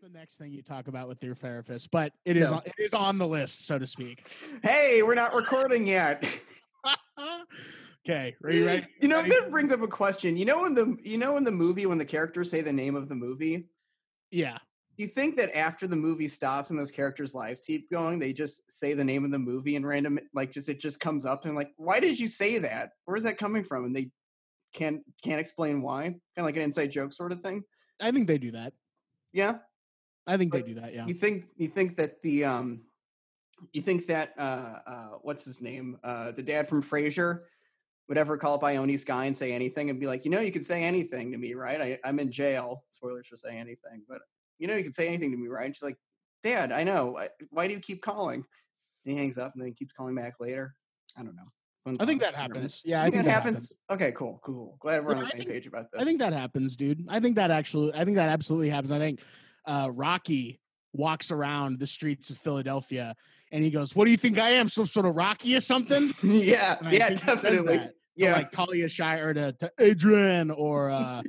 the next thing you talk about with your therapist, but it is No. on, it is on the list, so to speak. Hey, we're not recording yet. okay, are you ready? You know, ready? that brings up a question. You know, in the you know in the movie when the characters say the name of the movie, Yeah. do you think that after the movie stops and those characters' lives keep going, they just say the name of the movie and random like just it just comes up and like, why did you say that? Where's that coming from? And they can't can't explain why. Kind of like an inside joke sort of thing. I think they do that. Yeah. I think they do that. Yeah. You think you think that the um you think that uh uh what's his name? Uh the dad from Frasier would ever call up Ione Skye and say anything and be like, you know, you can say anything to me, right? I, I'm in jail. Spoilers for saying anything, but you know, you can say anything to me, right? She's like, Dad, I know. I- Why do you keep calling? And he hangs up and then he keeps calling back later. I don't know. Fun I think that happens. Yeah, I You think that that happens. Okay, cool, cool. Glad we're on the I same think- page about this. I think that happens, dude. I think that actually, I think that absolutely happens. I think uh, Rocky walks around the streets of Philadelphia and he goes, "What do you think I am? Some sort of Rocky or something?" yeah, yeah, think he says definitely. to, Yeah. like Talia Shire or to, to Adrian or uh,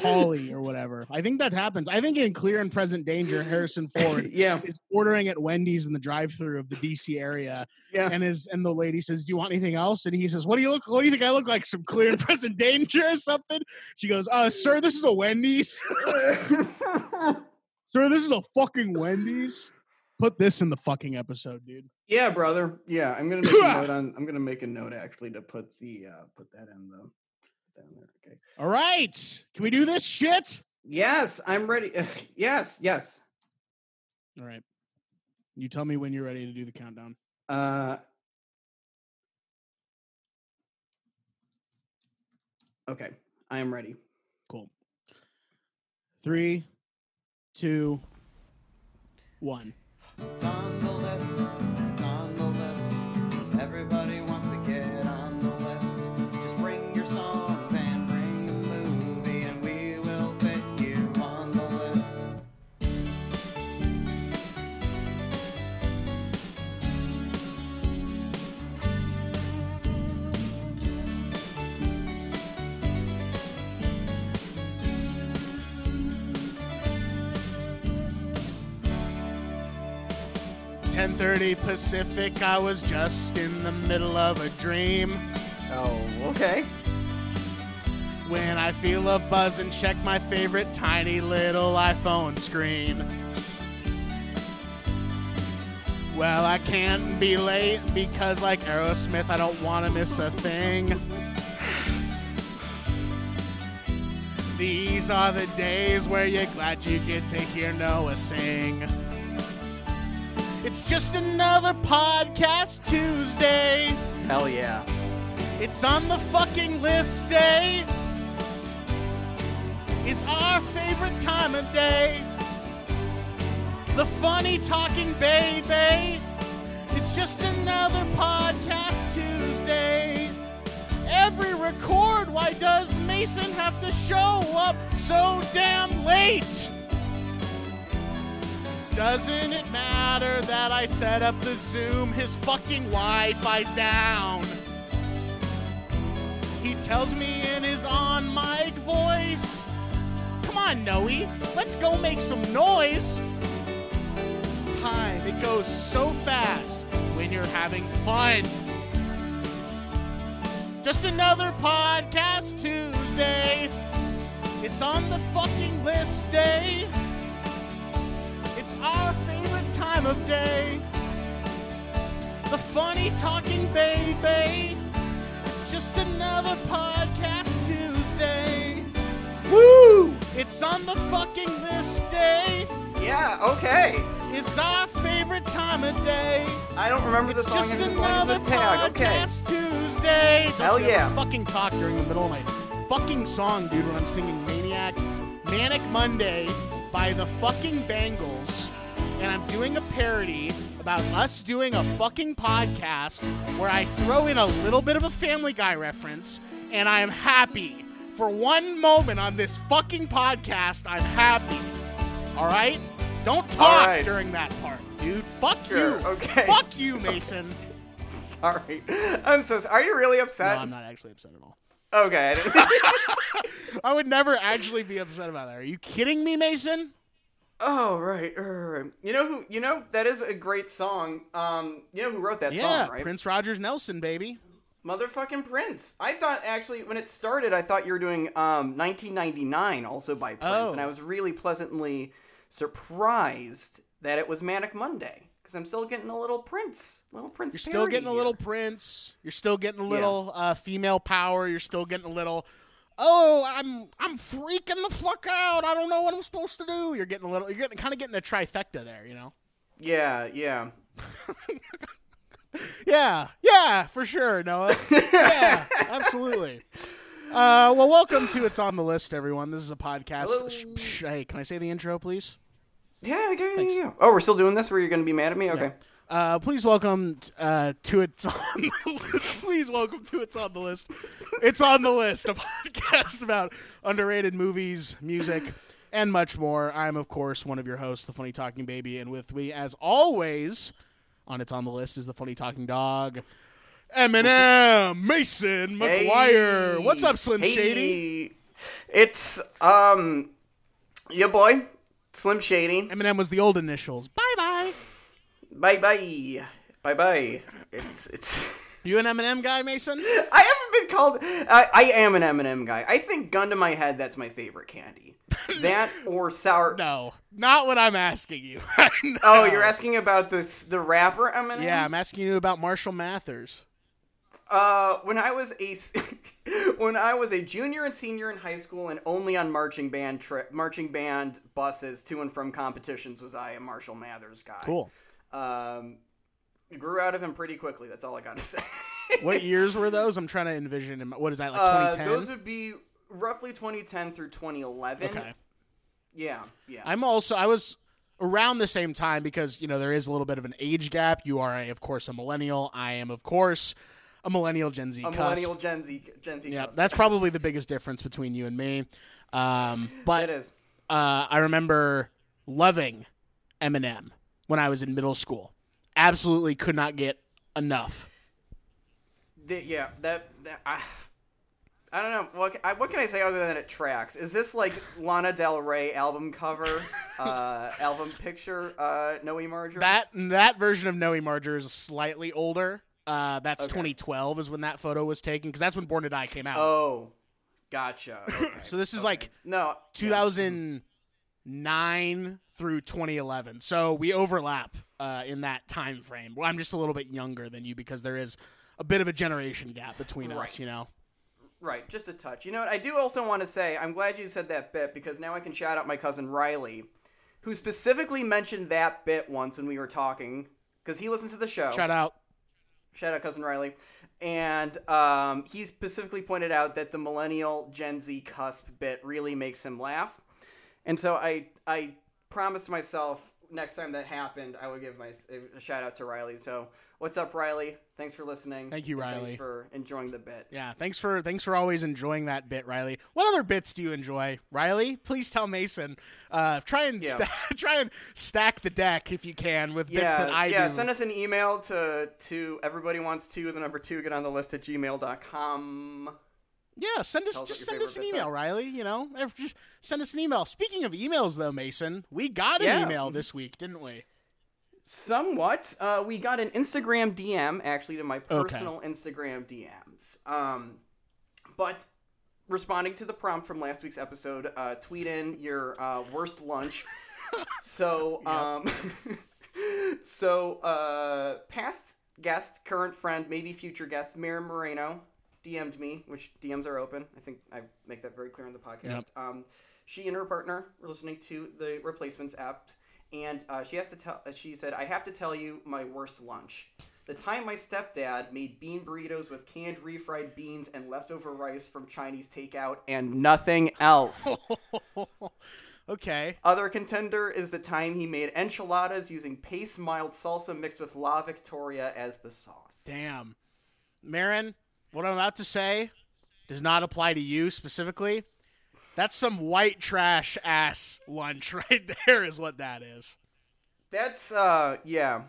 Paulie or whatever. I think that happens. I think in Clear and Present Danger, Harrison Ford yeah, is ordering at Wendy's in the drive-through of the DC area, yeah. and his and the lady says, "Do you want anything else?" And he says, "What do you look? What do you think I look like? Some Clear and Present Danger or something?" She goes, "Uh, sir, this is a Wendy's. Sir, this is a fucking Wendy's. Put this in the fucking episode, dude." Yeah, brother. Yeah, I'm gonna make a note on. I'm gonna make a note actually to put the uh put that in the in there. Okay. All right, can we do this shit? Yes, I'm ready. yes, yes. All right. You tell me when you're ready to do the countdown. Uh. Okay, I am ready. Cool. Three, two, one. 3:30 Pacific. I was just in the middle of a dream. Oh, okay. When I feel a buzz and check my favorite tiny little iPhone screen. Well, I can't be late because, like Aerosmith, I don't want to miss a thing. These are the days where you're glad you get to hear Noah sing. It's just another podcast Tuesday. Hell yeah. It's on the fucking list day. It's our favorite time of day. The funny talking baby. It's just another podcast Tuesday. Every record, why does Mason have to show up so damn late? Doesn't it matter that I set up the Zoom? His fucking Wi Fi's down. He tells me in his on mic voice. Come on, Noe, let's go make some noise. Time, it goes so fast when you're having fun. Just another podcast Tuesday. It's on the fucking list day. It's our favorite time of day. The funny talking baby. It's just another podcast Tuesday. Woo! It's on the fucking list day. Yeah, okay. It's our favorite time of day. I don't remember the It's song. just I'm just another tag. Okay. podcast Tuesday. Don't Hell yeah. Fucking talk during the middle of my fucking song, dude. When I'm singing Maniac, Manic Monday by the fucking Bangles, and I'm doing a parody about us doing a fucking podcast where I throw in a little bit of a Family Guy reference, and I am happy for one moment on this fucking podcast. I'm happy. All right. Don't talk right. during that part, dude. Fuck Sure, you. okay. Fuck you, Mason. Sorry. I'm so sorry. Are you really upset? no? I'm not actually upset at all. Okay. I I would never actually be upset about that. Are you kidding me, Mason? Oh right. You know who? You know that is a great song. Um, you know who wrote that Yeah, song, right? Prince Rogers Nelson, baby. Motherfucking Prince. I thought actually when it started, I thought you were doing um 1999, also by Prince, Oh. and I was really pleasantly surprised that it was Manic Monday because I'm still getting a little Prince, little Prince. You're still getting a little. Prince. You're still getting a little uh, female power. You're still getting a little. Oh, I'm I'm freaking the fuck out. I don't know what I'm supposed to do. You're getting a little. You're getting kind of getting a trifecta there. You know. Yeah, yeah. Yeah, yeah, for sure, Noah. yeah, absolutely. Uh, well, welcome to It's on the List, everyone. This is a podcast. Hello. Sh- sh- hey, can I say the intro, please? Yeah, okay, yeah, yeah. Oh, we're still doing this where you're going to be mad at me? Okay. Uh, please welcome uh, to It's on the List. please welcome to It's on the List. It's on the List, a podcast about underrated movies, music, and much more. I'm, of course, one of your hosts, the Funny Talking Baby, and with me, as always, on It's on the List is the Funny Talking Dog, Eminem, Mason McGuire. Hey. What's up, Slim Hey. Shady? It's, um, your boy, Slim Shady. Eminem was the old initials. Bye bye. Bye bye. Bye. It's, it's. You an Eminem guy, Mason? I haven't been called. I, I am an M&M guy. I think, gun to my head, that's my favorite candy. that or sour. No, not what I'm asking you. No. Oh, you're asking about the the rapper M&M? Yeah, I'm asking you about Marshall Mathers. Uh, when I was a when I was a junior and senior in high school, and only on marching band trip, marching band buses to and from competitions, was I a Marshall Mathers guy. Cool. Um, grew out of him pretty quickly. That's all I got to say. What years were those? I'm trying to envision. my- What is that like? Uh, 2010. those would be roughly 2010 through 2011. okay. Yeah, yeah. I'm also. I was around the same time because you know there is a little bit of an age gap. You are, a, of course, a millennial. I am, of course, a millennial Gen Z. a cusp. millennial Gen Z. Gen Z. Yeah, cusp. that's probably the biggest difference between you and me. Um, but it is. uh, I remember loving Eminem when I was in middle school. Absolutely could not get enough. The- yeah, that, that I, I don't know. What, I, what can I say other than it tracks? Is this like Lana Del Rey album cover, uh, album picture, uh, Noe Marjorie? That that version of Noe Marger is slightly older. Uh, that's Okay. 2012 is when that photo was taken because that's when Born to Die came out. Oh, gotcha. Okay. so this is okay. like no 2009 through 2011. So we overlap uh, in that time frame. Well, I'm just a little bit younger than you because there is a bit of a generation gap between us. You know. Right, just a touch. You know what? I do also want to say I'm glad you said that bit because now I can shout out my cousin Riley, who specifically mentioned that bit once when we were talking because he listens to the show. Shout out. Shout out, cousin Riley. And um, he specifically pointed out that the millennial Gen Z cusp bit really makes him laugh. And so I I promised myself next time that happened, I would give my a shout out to Riley. So what's up, Riley? Thanks for listening. Thank you, Riley. Thanks for enjoying the bit. Yeah, thanks for thanks for always enjoying that bit, Riley. What other bits do you enjoy, Riley? Please tell Mason. Uh, try and Yeah. sta- try and stack the deck if you can with bits Yeah, that I yeah. do. Yeah, send us an email to to everybody wants to the number two get on the list at gmail.com. yeah, send us just send us an email. Riley. You know, just send us an email. Speaking of emails, though, Mason, we got an Yeah. email this week, didn't we? Somewhat. Uh, we got an Instagram DM actually to my personal Instagram DMs. Um, but responding to the prompt from last week's episode, uh, tweet in your uh, worst lunch. so, um, so uh, past guest, current friend, maybe future guest, Miriam Moreno DM'd me, which DMs are open. I think I make that very clear on the podcast. Yep. Um, she and her partner were listening to the Replacements app, and uh, she has to tell. She said, "I have to tell you my worst lunch." The time my stepdad made bean burritos with canned refried beans and leftover rice from Chinese takeout and nothing else. okay. Other contender is the time he made enchiladas using Pace mild salsa mixed with La Victoria as the sauce. Damn. Marin, what I'm about to say does not apply to you specifically. That's some white trash ass lunch right there, is what that is. That's uh yeah.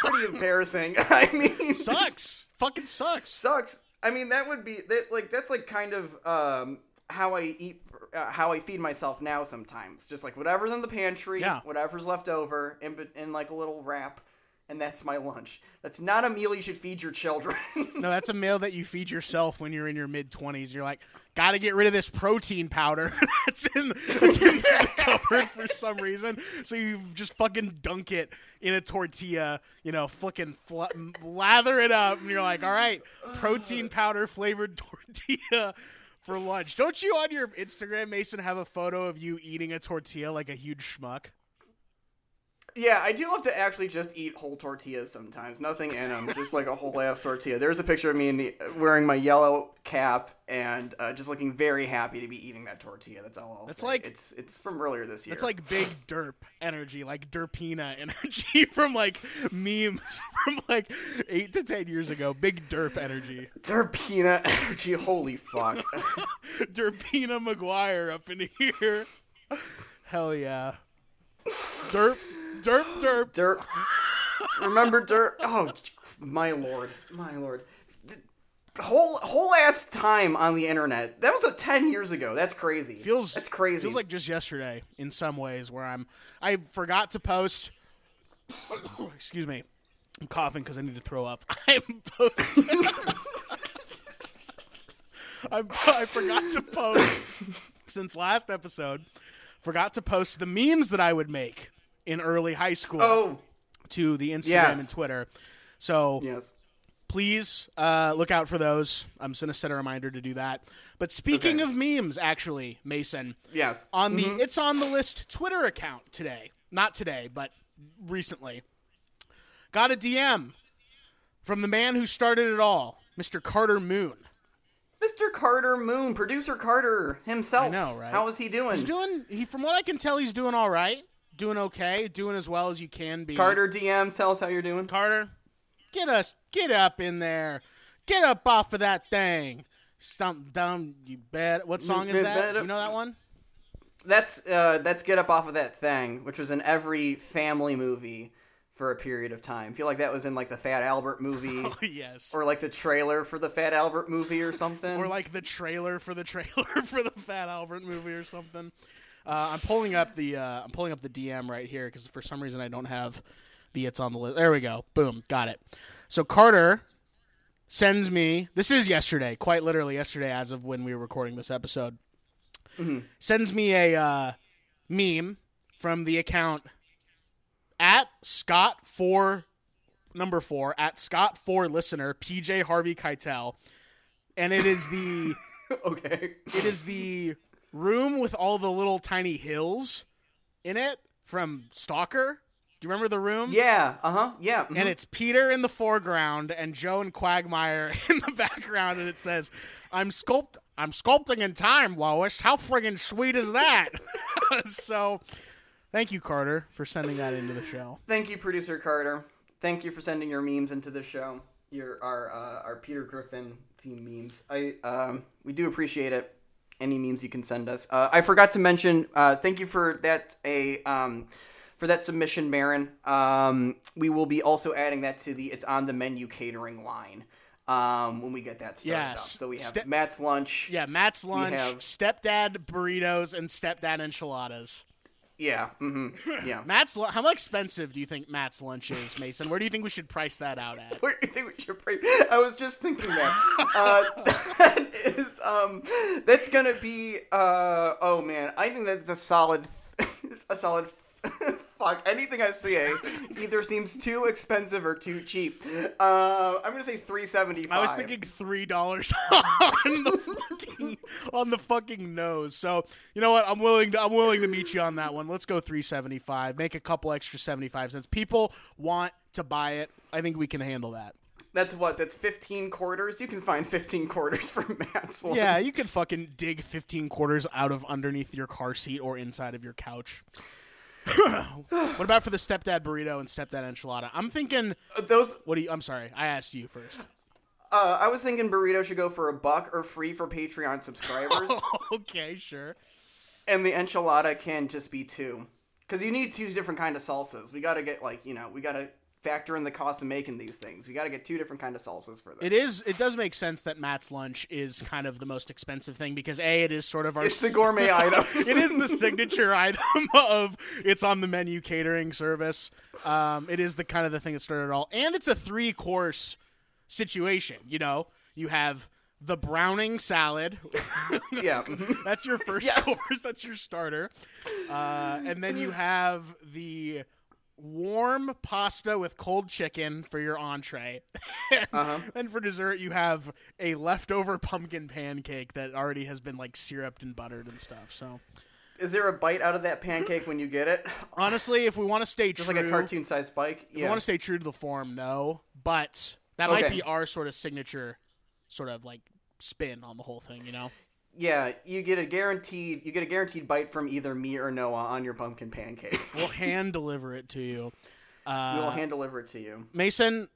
Pretty embarrassing. I mean Sucks. Fucking sucks. sucks. I mean that would be that like that's like kind of um how I eat, uh, how I feed myself now. Sometimes, just like whatever's in the pantry, Yeah. whatever's left over, in, in like a little wrap, and that's my lunch. That's not a meal you should feed your children. No, that's a meal that you feed yourself when you're in your mid 20s. You're like, got to get rid of this protein powder that's in, that's in that cupboard for some reason. So you just fucking dunk it in a tortilla, you know, fucking fl- lather it up, and you're like, all right, protein powder flavored tortilla for lunch. Don't you on your Instagram, Mason, have a photo of you eating a tortilla like a huge schmuck? Yeah, I do love to actually just eat whole tortillas sometimes. Nothing in them, just like a whole ass tortilla. There's a picture of me in the, wearing my yellow cap and uh, just looking very happy to be eating that tortilla. That's all I'll That's say. like- it's it's from earlier this year. It's like big derp energy, like derpina energy from like memes from like eight to ten years ago. Big derp energy. Derpina energy. Holy fuck. Derpina McGuire up in here. Hell yeah. Derp, derp, derp. Dirt. Remember dirt? Oh, my lord, my lord. The whole whole ass time on the internet. That was a ten years ago. That's crazy. Feels that's crazy. Feels like just yesterday in some ways where I'm. I forgot to post. excuse me. I'm coughing because I need to throw up. I'm posting. I, I forgot to post since last episode. Forgot to post the memes that I would make in early high school oh to the Instagram Yes. and Twitter. So yes. please uh, look out for those. I'm just gonna set a reminder to do that. But speaking Okay. of memes, actually, Mason, Yes. on the it's on the list Twitter account today. Not today, but recently. Got a DM from the man who started it all, Mr. Carter Moon. Mr. Carter Moon, producer Carter himself. I know, right? How is he doing? He's doing he from what I can tell he's doing all right. Doing okay, doing as well as you can be. Carter DM, tell us how you're doing. Carter, get us get up in there. Get up off of that thing. Stump down, you bad. What song is that? Do you know that one? That's uh, that's get up off of that thing, which was in every family movie for a period of time. I feel like that was in like the Fat Albert movie, Oh, yes. or like the trailer for the Fat Albert movie, or something. or like the trailer for the trailer for the Fat Albert movie or something. Uh, I'm pulling up the uh, I'm pulling up the DM right here because for some reason I don't have the it's on the list. There we go. Boom, got it. So Carter sends me. This is yesterday, quite literally yesterday, as of when we were recording this episode. Sends me a uh, meme from the account at Scott four number four at Scott four listener PJ Harvey Keitel, and it is the okay. it is the room with all the little tiny hills in it from Stalker. Do you remember the room? Yeah. Uh huh. Yeah. mhm. And it's Peter in the foreground and Joe and Quagmire in the background, and it says, "I'm sculpt, I'm sculpting in time, Lois. How friggin' sweet is that?" so, thank you, Carter, for sending that into the show. Thank you, producer Carter. Thank you for sending your memes into the show. Your our uh, our Peter Griffin theme memes. I um we do appreciate it. Any memes you can send us. Uh, I forgot to mention. Uh, thank you for that. A um for that submission, Baron. Um, we will be also adding that to the it's on the menu catering line. Um, when we get that started up. So we have Ste- Matt's lunch. Yeah, Matt's lunch, We have- stepdad burritos, and stepdad enchiladas. Yeah. hmm Yeah. Matt's lu- how expensive do you think Matt's lunch is, Mason? Where do you think we should price that out at? Where do you think we should pray? I was just thinking that. uh, that is, um, that's gonna be. Uh, oh man, I think that's a solid, a solid. Fuck, anything I say either seems too expensive or too cheap. Uh, I'm gonna say three seventy five. I was thinking three dollars on the fucking on the fucking nose. So you know what? I'm willing to I'm willing to meet you on that one. Let's go three seventy five. Make a couple extra seventy five cents. People want to buy it. I think we can handle that. That's what. That's fifteen quarters. You can find fifteen quarters for Matt's lunch. Yeah, you can fucking dig fifteen quarters out of underneath your car seat or inside of your couch. what about for the stepdad burrito and stepdad enchilada? I'm thinking. Uh, Those. What do you? I'm sorry. I asked you first. Uh, I was thinking burrito should go for a buck or free for Patreon subscribers. okay, sure. And the enchilada can just be two, because you need two different kind of salsas. We gotta get like you know we gotta factor in the cost of making these things. We got to get two different kind of salsas for this. It is. It does make sense that Matt's lunch is kind of the most expensive thing because a it is sort of our. It's the gourmet item. it is the signature item of it's on the menu catering service. Um, it is the kind of the thing that started it all, and it's a three course situation. You know, you have the Browning salad. yeah, mhm. That's your first Yeah. course. That's your starter, uh, and then you have the warm pasta with cold chicken for your entree. Uh-huh. And for dessert, you have a leftover pumpkin pancake that already has been like syruped and buttered and stuff. So is there a bite out of that pancake when you get it? honestly, if we want to stay Just true, like a cartoon-sized bike. if we want to stay true to the form, no. But that might be our sort of signature, sort of like spin on the whole thing. You know. Yeah, you get a guaranteed you get a guaranteed bite from either me or Noah on your pumpkin pancake. We'll hand deliver it to you. Uh, will hand deliver it to you. Mason,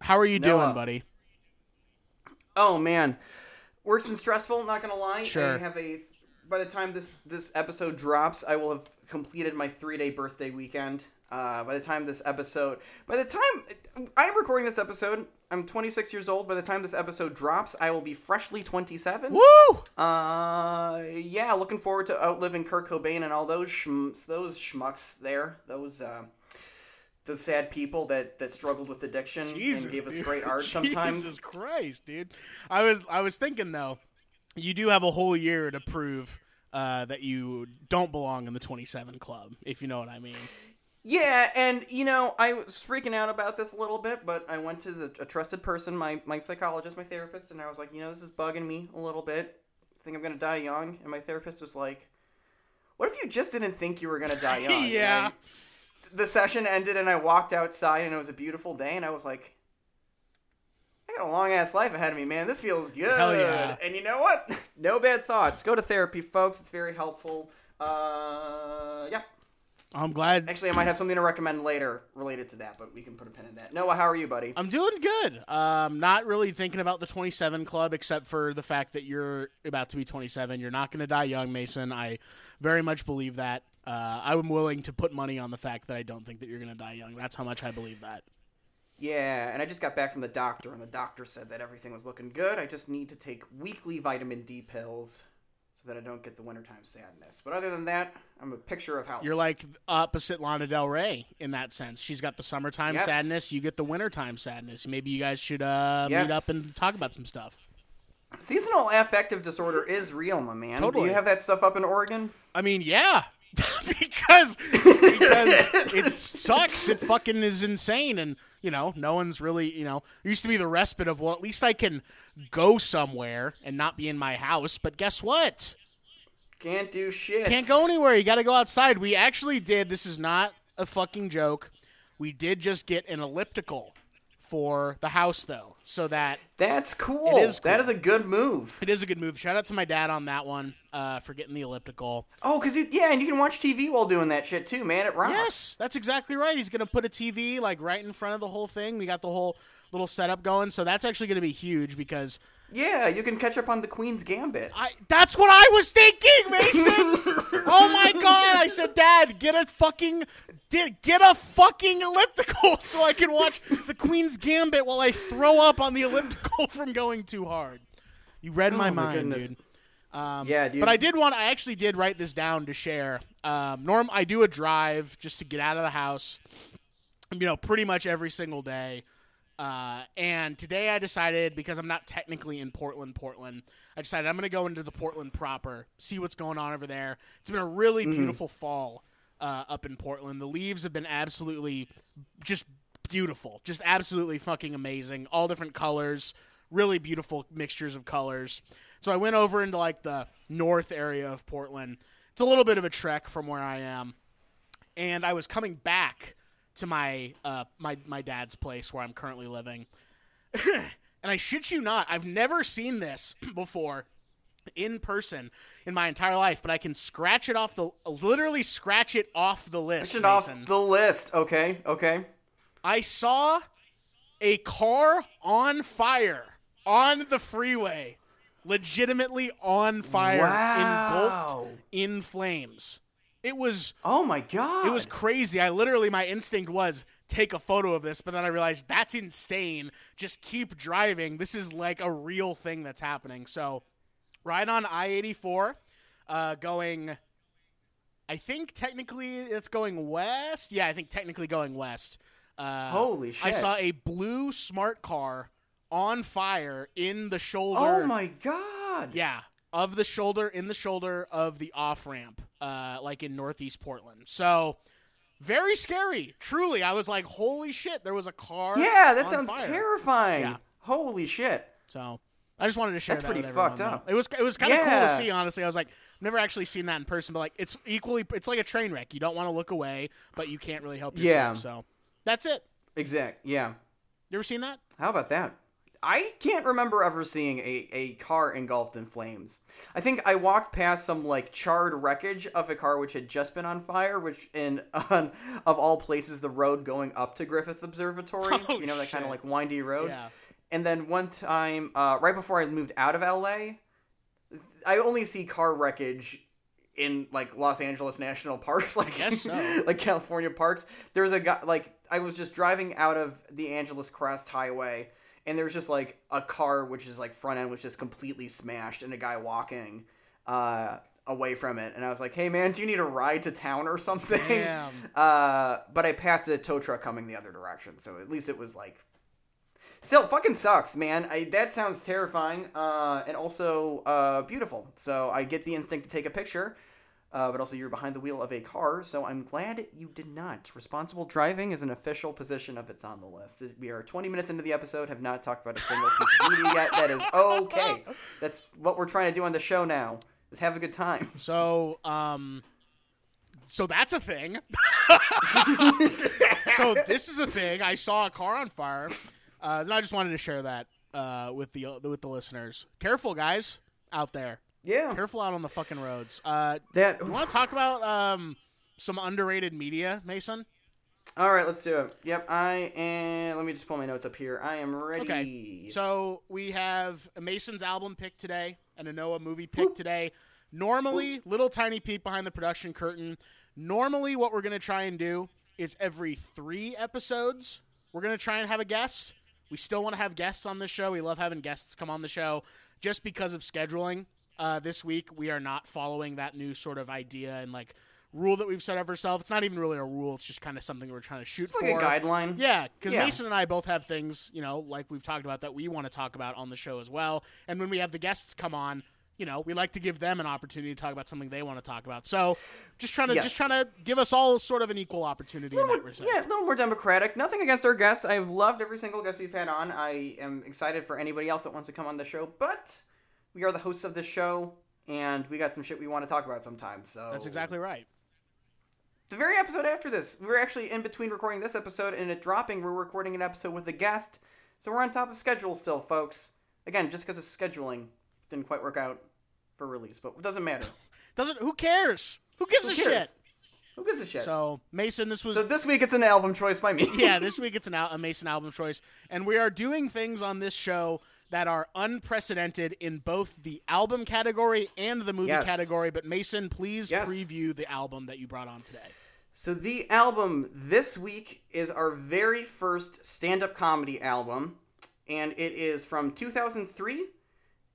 how are you Noah. doing, buddy? Oh man, work's been stressful. Not gonna lie. Sure. I have a. By the time this this episode drops, I will have completed my three day birthday weekend. Uh, by the time this episode, by the time I'm recording this episode, I'm 26 years old. By the time this episode drops, I will be freshly 27. Woo! Uh, yeah, looking forward to outliving Kurt Cobain and all those schms, those schmucks there, those uh, those sad people that that struggled with addiction Jesus, and gave us dude. great art sometimes. Jesus Christ, dude. I was I was thinking though, you do have a whole year to prove uh, that you don't belong in the 27 club, if you know what I mean. Yeah, and you know, I was freaking out about this a little bit, but I went to the, a trusted person, my my psychologist, my therapist, and I was like, you know, this is bugging me a little bit. I think I'm gonna die young. And my therapist was like, "What if you just didn't think you were gonna die young?" Yeah. I- the session ended, and I walked outside, and it was a beautiful day, and I was like. I got a long ass life ahead of me, man. This feels good. Hell yeah. And you know what? No bad thoughts. Go to therapy, folks. It's very helpful. Uh, yeah. I'm glad. Actually, I might have something to recommend later related to that, but we can put a pin in that. Noah, how are you, buddy? I'm doing good. Um, not really thinking about the 27 club, except for the fact that you're about to be 27. You're not going to die young, Mason. I very much believe that. Uh, I'm willing to put money on the fact that I don't think that you're going to die young. That's how much I believe that. Yeah, and I just got back from the doctor, and the doctor said that everything was looking good. I just need to take weekly vitamin D pills so that I don't get the wintertime sadness. But other than that, I'm a picture of health. You're like opposite Lana Del Rey in that sense. She's got the summertime Yes. sadness. You get the wintertime sadness. Maybe you guys should uh, meet up and talk about some stuff. seasonal affective disorder is real, my man. Do you have that stuff up in Oregon? I mean, yeah, because because it sucks. It fucking is insane, and you know, no one's really you know. Used to be the respite of well, at least I can go somewhere and not be in my house. But guess what? Can't do shit. Can't go anywhere. You got to go outside. We actually did. This is not a fucking joke. We did just get an elliptical for the house, though, so that That's cool. Is That cool. is a good move. it is a good move. Shout out to my dad on that one uh, for getting the elliptical. Oh, cause yeah, and you can watch TV while doing that shit too, man. It rocks. Yes, that's exactly right. He's gonna put a TV like right in front of the whole thing. We got the whole little setup going, so that's actually gonna be huge because Yeah, you can catch up on the Queen's Gambit. I that's what I was thinking, Mason. oh my god! I said, Dad, get a fucking di- get a fucking elliptical so I can watch the Queen's Gambit while I throw up on the elliptical from going too hard. You read my Oh my mind, goodness. dude. Um, Yeah, dude. But I did want. I actually did write this down to share. Um, Norm, I do a drive just to get out of the house. You know, pretty much every single day. Uh, and today I decided because I'm not technically in Portland, Portland. I decided I'm going to go into the Portland proper, see what's going on over there. It's been a really beautiful fall uh, up in Portland. The leaves have been absolutely just beautiful, just absolutely fucking amazing. All different colors, really beautiful mixtures of colors. So I went over into like the north area of Portland. It's a little bit of a trek from where I am, and I was coming back to my uh, my my dad's place where I'm currently living. and I shit you not, I've never seen this before in person in my entire life, but I can scratch it off the literally scratch it off the list. Push it off the list. Okay, okay. I saw a car on fire on the freeway, legitimately on fire, Wow. engulfed in flames. It was Oh my god. it was crazy. I literally my instinct was take a photo of this, but then I realized that's insane. Just keep driving. This is like a real thing that's happening. So, right on I 84, uh, going, I think technically it's going west. Yeah, I think technically going west. Uh, Holy shit. I saw a blue smart car on fire in the shoulder. Oh my god. Yeah, of the shoulder in the shoulder of the off ramp, uh, like in Northeast Portland. So very scary. Truly, I was like, "Holy shit!" There was a car. Yeah, that sounds fire. terrifying. Yeah. Holy shit. So I just wanted to share That's that pretty with everyone, fucked though. up. It was it was kind of cool to see. Honestly, I was like, I've never actually seen that in person, but like, it's equally it's like a train wreck. You don't want to look away, but you can't really help yourself. Yeah. So that's it. Exact. Yeah. You ever seen that? How about that? I can't remember ever seeing a, a car engulfed in flames. I think I walked past some like charred wreckage of a car which had just been on fire, which in on of all places the road going up to Griffith Observatory. Oh, you know that kind of like windy road. Yeah. And then one time, uh, right before I moved out of LA, I only see car wreckage in like Los Angeles national parks, like so. like California parks. There's a guy like I was just driving out of the Angeles Crest Highway, and there's just like a car which is like front end which is completely smashed, and a guy walking uh, away from it, and I was like, "Hey man, do you need a ride to town or something?" Uh, but I passed a tow truck coming the other direction, so at least it was like. Still, fucking sucks, man. I, that sounds terrifying, uh, and also uh, beautiful. So I get the instinct to take a picture, uh, but also you're behind the wheel of a car, so I'm glad you did not. Responsible driving is an official position of it's on the list. We are 20 minutes into the episode, have not talked about a single piece of media yet. That is okay. That's what we're trying to do on the show now. Is have a good time. So, um, so that's a thing. so this is a thing. I saw a car on fire, uh, and I just wanted to share that uh, with the with the listeners. Careful, guys, out there. Yeah, Careful out on the fucking roads. Uh, that. you want to talk about um, some underrated media, Mason? All right, let's do it. Yep, I am. Let me just pull my notes up here. I am ready. Okay. So we have a Mason's album pick today and a Noah movie pick today. Normally, little tiny peek behind the production curtain. Normally, what we're going to try and do is every three episodes, we're going to try and have a guest. We still want to have guests on this show. We love having guests come on the show just because of scheduling. Uh, this week, we are not following that new sort of idea and like rule that we've set up for ourselves. It's not even really a rule, it's just kind of something we're trying to shoot It's for. like a guideline. Yeah, because Yeah. Mason and I both have things, you know, like we've talked about that we want to talk about on the show as well. And when we have the guests come on, you know, we like to give them an opportunity to talk about something they want to talk about. So, just trying to Yes. just trying to give us all sort of an equal opportunity little that more, yeah, a little more democratic. Nothing against our guests. I've loved every single guest we've had on. I am excited for anybody else that wants to come on the show. But we are the hosts of this show, and we got some shit we want to talk about sometimes. So That's exactly right. the very episode after this. We were actually in between recording this episode and it dropping. We're recording an episode with a guest, so we're on top of schedule still, folks. Again, just because of scheduling didn't quite work out for release, but it doesn't matter. Doesn't who cares? Who gives Who a cares? shit? Who gives a shit? So, So, Mason, this was so this week it's an album choice by me. yeah, this week it's an al- a Mason album choice, and we are doing things on this show that are unprecedented in both the album category and the movie Yes. category. But Mason, please Yes. preview the album that you brought on today. So the album this week is our very first stand-up comedy album, and it is from 2003,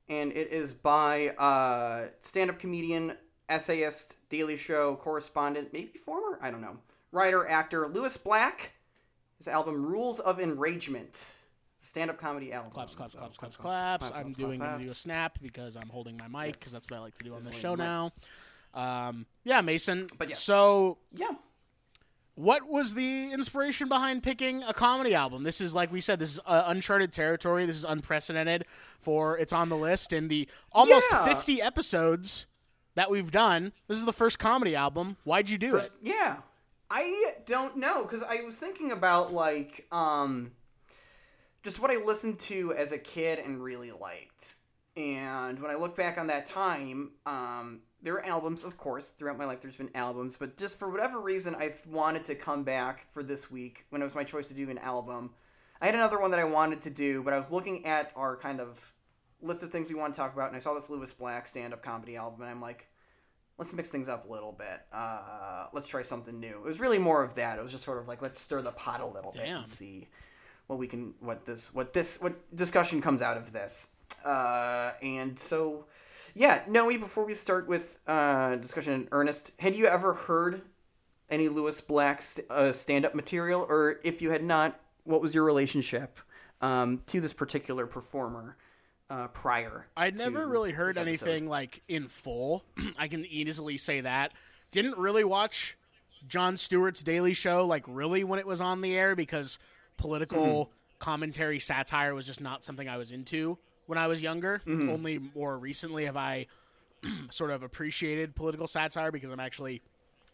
and it is by uh, stand-up comedian, essayist, Daily Show correspondent, maybe former, I don't know, writer, actor Lewis Black. His album Rules of Enragement. It's a stand-up comedy album. Claps, claps, So, claps, claps, claps. I'm claps, doing claps, gonna do a snap because I'm holding my mic because Yes. that's what I like to do on the show holding now. Um, yeah, Mason. But yes. So, Yeah. what was the inspiration behind picking a comedy album? This is like we said, this is uh, uncharted territory. This is unprecedented for it's on the list in the almost Yeah. 50 episodes that we've done. This is the first comedy album. Why'd you do First- it? Yeah. I don't know cuz I was thinking about like um just what I listened to as a kid and really liked. And when I look back on that time, um there were albums, of course, throughout my life there's been albums, but just for whatever reason I th- wanted to come back for this week when it was my choice to do an album. I had another one that I wanted to do, but I was looking at our kind of list of things we want to talk about and I saw this Lewis Black stand-up comedy album and I'm like let's mix things up a little bit. Uh, let's try something new. It was really more of that. It was just sort of like let's stir the pot a little bit and see what we can, what this, what this, what discussion comes out of this. Uh, and so, yeah, Noe. Before we start with uh, discussion in earnest, had you ever heard any Lewis Black st- uh, stand-up material, or if you had not, what was your relationship um, to this particular performer uh, prior? I'd never really heard anything like in full. I can easily say that. Didn't really watch Jon Stewart's Daily Show like really when it was on the air because political Mm-hmm. commentary satire was just not something I was into when I was younger. Mm-hmm. Only more recently have I sort of appreciated political satire because I'm actually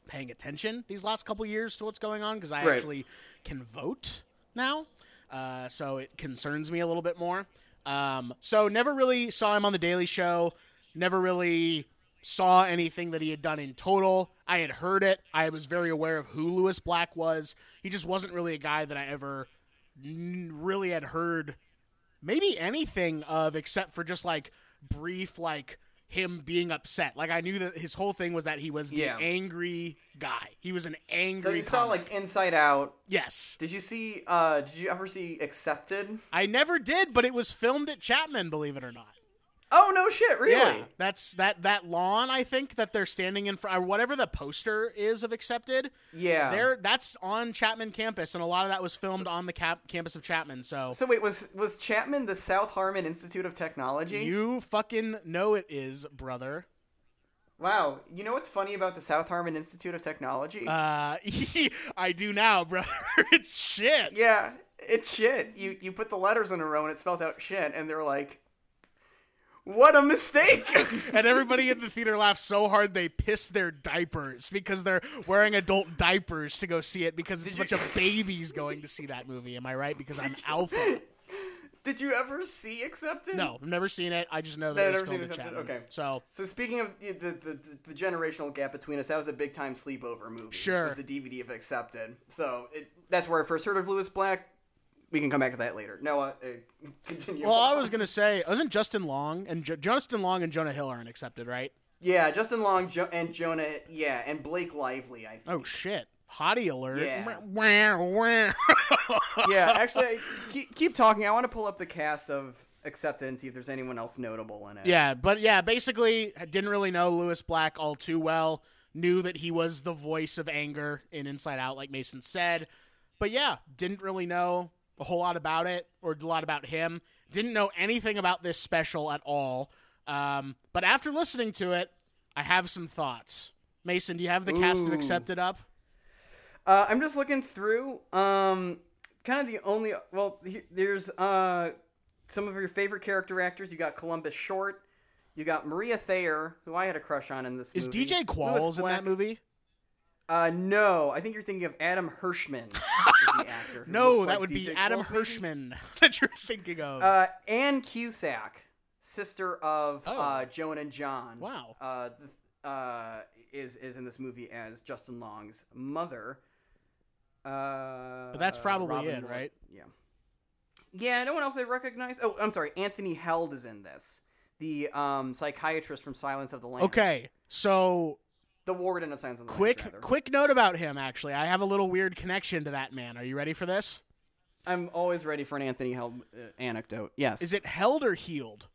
paying attention these last couple years to what's going on because I Right. actually can vote now. Uh, so it concerns me a little bit more. Um, so never really saw him on the Daily Show. Never really saw anything that he had done in total. I had heard it. I was very aware of who Lewis Black was. He just wasn't really a guy that I ever really had heard maybe anything of except for just like brief like him being upset. Like I knew that his whole thing was that he was the Yeah. angry guy. He was an angry So you saw like Inside Out. Yes. Did you see? uh Did you ever see Accepted? I never did, but it was filmed at Chapman, believe it or not. Oh no, shit! Really? Yeah, that's that that lawn. I think that they're standing in front, or whatever the poster is of accepted. Yeah. There, that's on Chapman campus, and a lot of that was filmed on the cap- campus of Chapman. So, So wait, was was Chapman the South Harmon Institute of Technology? you fucking know it is, brother. Wow. You know what's funny about the South Harmon Institute of Technology? Uh, I do now, brother. it's shit. yeah, it's shit. You you put the letters in a row and it spells out shit, and they're like, "What a mistake!" And everybody in the theater laughed so hard they pissed their diapers because they're wearing adult diapers to go see it because it's a bunch of babies going to see that movie. Am I right? Because I'm alpha. Did you ever see Accepted? No, I've never seen it. I just know No, that it was never seen filmed at Accepted. Okay. So So speaking of the, the, the, the generational gap between us, that was a big time sleepover movie. Sure. It was the DVD of Accepted. So it, that's where I first heard of Lewis Black. We can come back to that later. Noah, uh, continue. Well, I was gonna say, wasn't Justin Long and jo- Justin Long and Jonah Hill aren't accepted, right? Yeah, Justin Long jo- and Jonah, yeah, and Blake Lively, I think. Oh shit! Hottie alert! Yeah. Wah, wah. yeah, actually, keep, keep talking. I want to pull up the cast of Accepted and see if there's anyone else notable in it. yeah, but yeah, basically, didn't really know Lewis Black all too well. Knew that he was the voice of anger in Inside Out, like Mason said. But yeah, didn't really know a whole lot about it or a lot about him. Didn't know anything about this special at all. Um, but after listening to it, I have some thoughts. Mason, do you have the cast of Ooh. Accepted up? Uh, I'm just looking through. Um, kind of the only. Well, he- there's uh, some of your favorite character actors. You got Columbus Short. You got Maria Thayer, who I had a crush on in this Is movie. DJ Qualls in that movie? Uh, no, I think you're thinking of Adam Herschman. is the actor No, that like would be DJ Adam Qualls, maybe? Herschman that you're thinking of. Uh, Ann Cusack, sister of Oh. uh, Joan and John. Wow. Uh, the, uh, is is in this movie as Justin Long's mother. Uh, But that's probably Robin it, Wright- right? Yeah. Yeah. No one else I recognize. Oh, I'm sorry. Anthony Heald is in this. The um, psychiatrist from Silence of the Lambs. okay, so The warden of Silence of the quick Lambs. quick note about him actually. I have a little weird connection to that man. Are you ready for this? I'm always ready for an Anthony Heald uh, anecdote. Yes. Is it held or healed?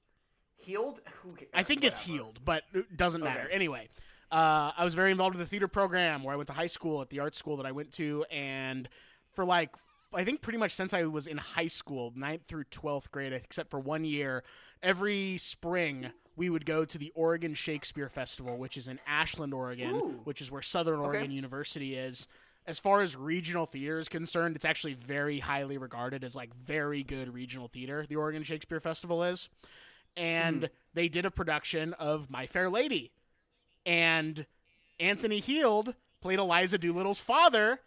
healed? Who I think it's healed, but it doesn't matter. Okay. Anyway, uh, I was very involved with the theater program where I went to high school at the art school that I went to, and for like I think pretty much since I was in high school, ninth through twelfth grade, except for one year, every spring we would go to the Oregon Shakespeare Festival, which is in Ashland, Oregon, Ooh. which is where Southern Oregon University is. As far as regional theater is concerned, it's actually very highly regarded as like very good regional theater. The Oregon Shakespeare Festival is, and mm. they did a production of My Fair Lady, and Anthony Heald played Eliza Doolittle's father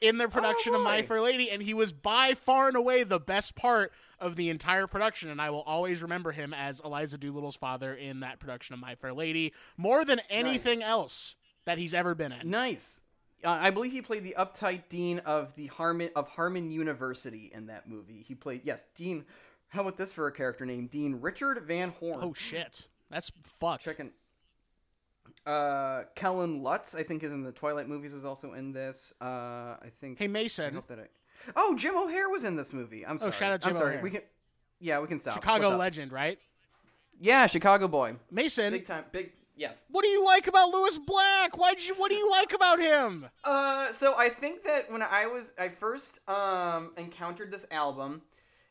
in their production of My. Fair Lady, and he was by far and away the best part of the entire production. And I will always remember him as Eliza Doolittle's father in that production of My Fair Lady more than anything Nice. else that he's ever been in. Nice. Uh, I believe he played the uptight dean of the Harmon of Harmon University in that movie. He played yes, Dean. How about this for a character name? Dean Richard Van Horne. Oh shit, that's fucked. checking. Uh, Kellen Lutz, I think, is in the Twilight movies. Is also in this. Uh, I think. Hey I Mason, hope that I... Oh, Jim O'Heir was in this movie. I'm sorry. Oh, shout out I'm Jim sorry. O'Heir. We can. Yeah, we can stop. Chicago legend, right? Yeah, Chicago boy. Mason, Big time. Big. Yes. what do you like about Lewis Black? Why would you? What do you like about him? Uh, so I think that when I was I first um encountered this album,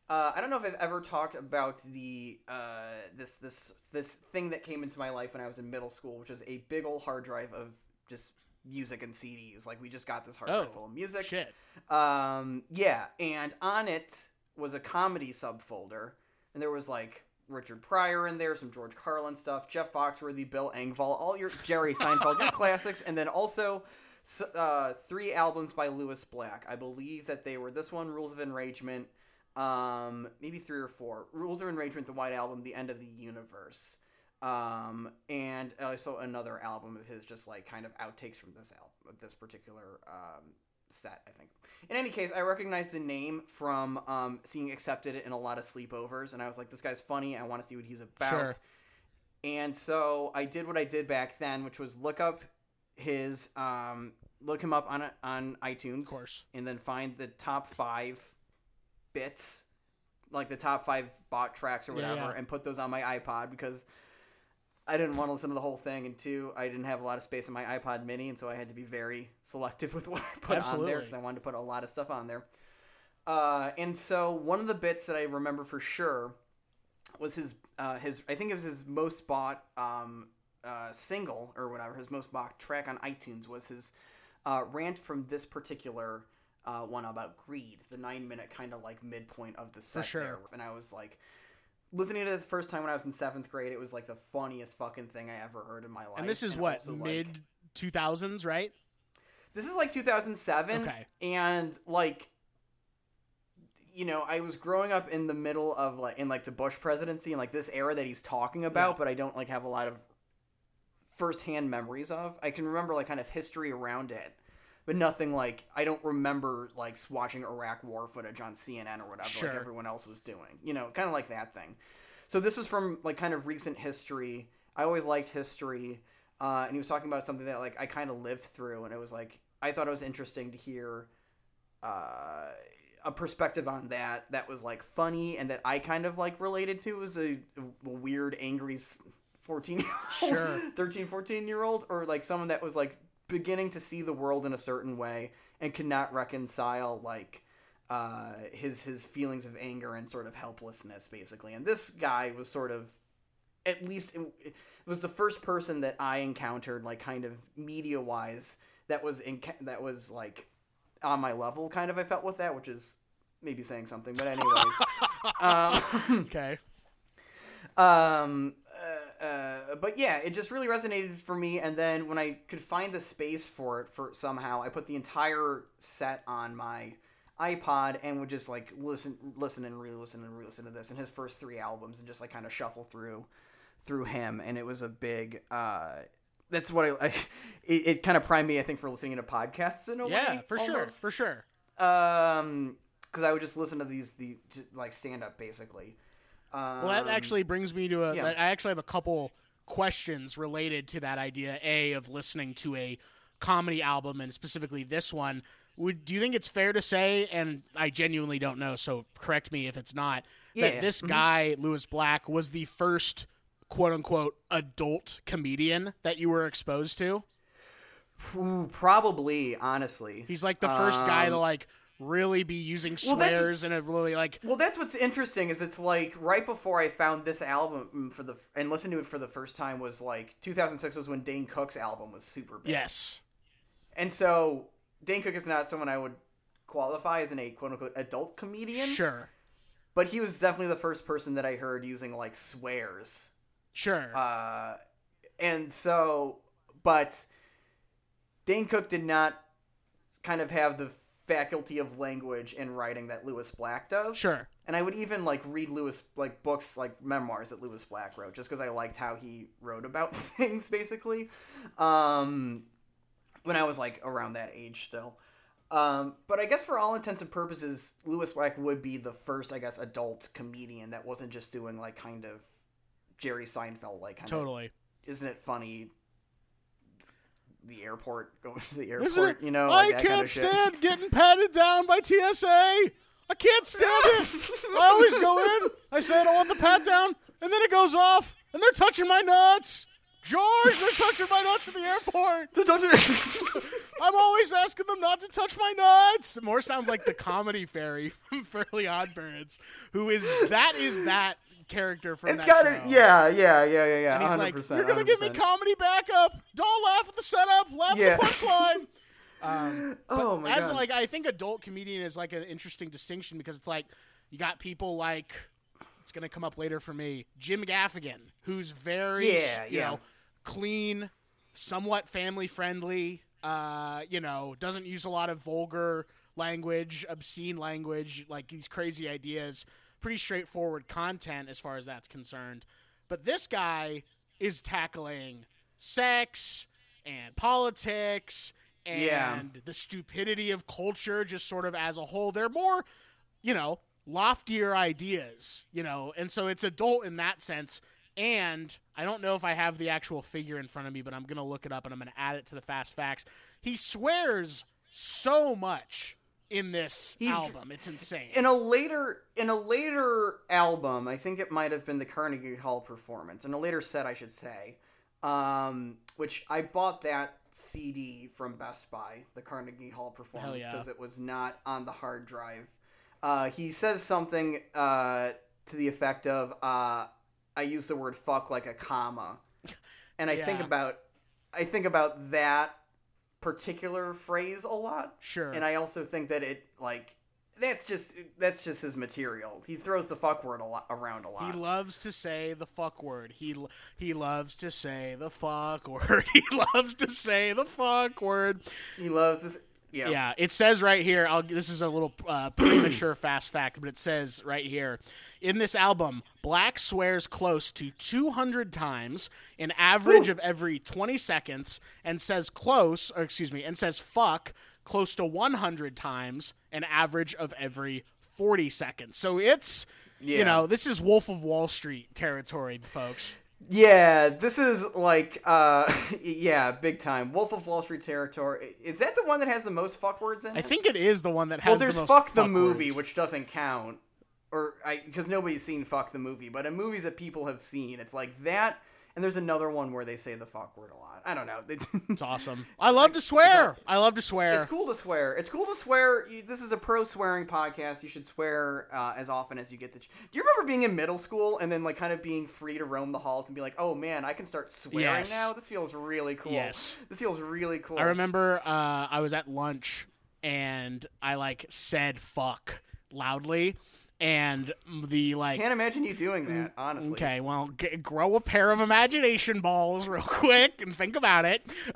uh, I don't know if I've ever talked about the uh this this this thing that came into my life when I was in middle school, which is a big old hard drive of just music and CDs. Like we just got this hard drive Oh, full of music. Shit. Um, yeah, and on it was a comedy subfolder, and there was like Richard Pryor in there, some George Carlin stuff, Jeff Foxworthy, Bill Engvall, all your Jerry Seinfeld, your classics, and then also uh, three albums by Lewis Black. I believe that they were this one, Rules of Enragement, um, maybe three or four. Rules of Enragement, the White Album, The End of the Universe. Um, and also another album of his, just like kind of outtakes from this album, this particular um, set, I think. In any case, I recognized the name from um, seeing accepted in a lot of sleepovers, and I was like, this guy's funny. I want to see what he's about. Sure. And so I did what I did back then, which was look up his, um, look him up on on iTunes, Of course. and then find the top five bits, like the top five bot tracks or whatever, yeah. and put those on my iPod because I didn't want to listen to the whole thing, and two, I didn't have a lot of space in my iPod Mini, and so I had to be very selective with what I put on there because I wanted to put a lot of stuff on there. Uh, and so one of the bits that I remember for sure was his uh, his I think it was his most bought um, uh, single or whatever his most bought track on iTunes was his uh, rant from this particular uh, one about greed, the nine minute kind of like midpoint of the set sure. there, and I was like. Listening to it the first time when I was in seventh grade, it was like the funniest fucking thing I ever heard in my life. And this is what mid two thousands, right? this is like 2007 Okay. and like you know i was growing up in the middle of like in like the bush presidency and like this era that he's talking about Yeah. but i don't like have a lot of firsthand memories of i can remember like kind of history around it but nothing like i don't remember like watching iraq war footage on cnn or whatever Sure. like everyone else was doing you know kind of like that thing so this is from like kind of recent history i always liked history uh, and he was talking about something that like i kind of lived through and it was like i thought it was interesting to hear uh, a perspective on that that was like funny and that i kind of like related to as a, a weird angry s- 14 year old Sure. 13 14 year old or like someone that was like beginning to see the world in a certain way and cannot reconcile like uh, his his feelings of anger and sort of helplessness basically and this guy was sort of at least it, it was the first person that I encountered like kind of media wise that was in that was like on my level kind of I felt with that which is maybe saying something but anyways um, Okay. um but yeah it just really resonated for me and then when I could find the space for it for somehow I put the entire set on my iPod and would just like listen listen and re-listen and re-listen to this and his first three albums and just like kind of shuffle through through him and it was a big uh that's what I, I it, it kind of primed me I think for listening to podcasts in a way Yeah, for sure, for sure. um because I would just listen to these the like stand up basically um, Well, that actually brings me to a. yeah. I actually have a couple questions related to that idea. A of listening to a comedy album, and specifically this one. Would do you think it's fair to say? And I genuinely don't know, so correct me if it's not. Yeah, that this mhm. guy Lewis Black was the first quote unquote adult comedian that you were exposed to. Probably honestly He's like the first guy to Um, like really be using swears Well, and a really like Well, that's what's interesting is it's like right before I found this album for the and listened to it for the first time was like 2006 was when Dane Cook's album was super big. yes, And so Dane Cook is not someone I would qualify as an a quote unquote adult comedian, sure, but he was definitely the first person that I heard using like swears. sure, Uh, and so, but Dane Cook did not kind of have the faculty of language and writing that Lewis Black does. Sure. And I would even like read Lewis like books like memoirs that Lewis Black wrote just because I liked how he wrote about things basically. Um, when I was like around that age still. Um, but I guess for all intents and purposes, Lewis Black would be the first, I guess, adult comedian that wasn't just doing like kind of Jerry Seinfeld like kind of totally. isn't it funny the airport, going to the airport. it? You know, I like that can't kind of shit. stand getting patted down by TSA. I can't stand it. I always go in. I say I don't want the pat down, and then it goes off, and they're touching my nuts. George, they're touching my nuts at the airport. I'm always asking them not to touch my nuts. It more sounds like the comedy fairy from Fairly Odd Parents, who is that is that character from It's got to, yeah, yeah, yeah, yeah, yeah. And he's 100%, like, "You're gonna give me comedy backup. Don't laugh at the setup. Laugh Yeah. at the punchline." Um, Oh my as god. like I think adult comedian is like an interesting distinction because it's like you got people like it's gonna come up later for me, Jim Gaffigan, who's very Yeah, you yeah. know clean, somewhat family friendly. Uh, you know, doesn't use a lot of vulgar language, obscene language, like these crazy ideas. Pretty straightforward content as far as that's concerned. But this guy is tackling sex and politics and Yeah. the stupidity of culture just sort of as a whole. They're more, you know, loftier ideas, you know, and so it's adult in that sense. And I don't know if I have the actual figure in front of me, but I'm going to look it up and I'm going to add it to the fast facts. He swears so much in this He- album. It's insane. in a later in a later album, I think it might have been the Carnegie Hall performance. In a later set, I should say, um, which I bought that CD from Best Buy, the Carnegie Hall performance, yeah. because it was not on the hard drive. Uh, he says something uh, to the effect of, uh, "I use the word fuck like a comma," and I think about I think about that particular phrase a lot. sure. And I also think that it like that's just that's just his material. He throws the fuck word a lot around a lot. He loves to say the fuck word. He he loves to say the fuck word. He loves to say the fuck word. He loves this. Yeah. Yeah, it says right here. I'll, this is a little uh, premature fast fact, but it says right here in this album, Black swears close to 200 times, an average of every 20 seconds, and says close, or excuse me, and says fuck close to 100 times, an average of every 40 seconds. So it's you know this is Wolf of Wall Street territory, folks. Yeah, this is like uh yeah, big time. Wolf of Wall Street territory. Is that the one that has the most fuck words in it? I think it is the one that has the most words. well, there's the most fuck the fuck movie, words. which doesn't count. Or I because nobody's seen fuck the movie, but in movies that people have seen, it's like that and there's another one where they say the fuck word a lot. I don't know. It's, awesome. I love to swear. I love to swear. It's cool to swear. It's cool to swear. This is a pro swearing podcast. You should swear uh, as often as you get the. Ch- Do you remember being in middle school and then like kind of being free to roam the halls and be like, "Oh man, I can start swearing Yes. now. This feels really cool. Yes. this feels really cool." I remember uh, I was at lunch and I like said fuck loudly, and the like. Can't imagine you doing that. Honestly. Okay, well, g- grow a pair of imagination balls real quick and think about it.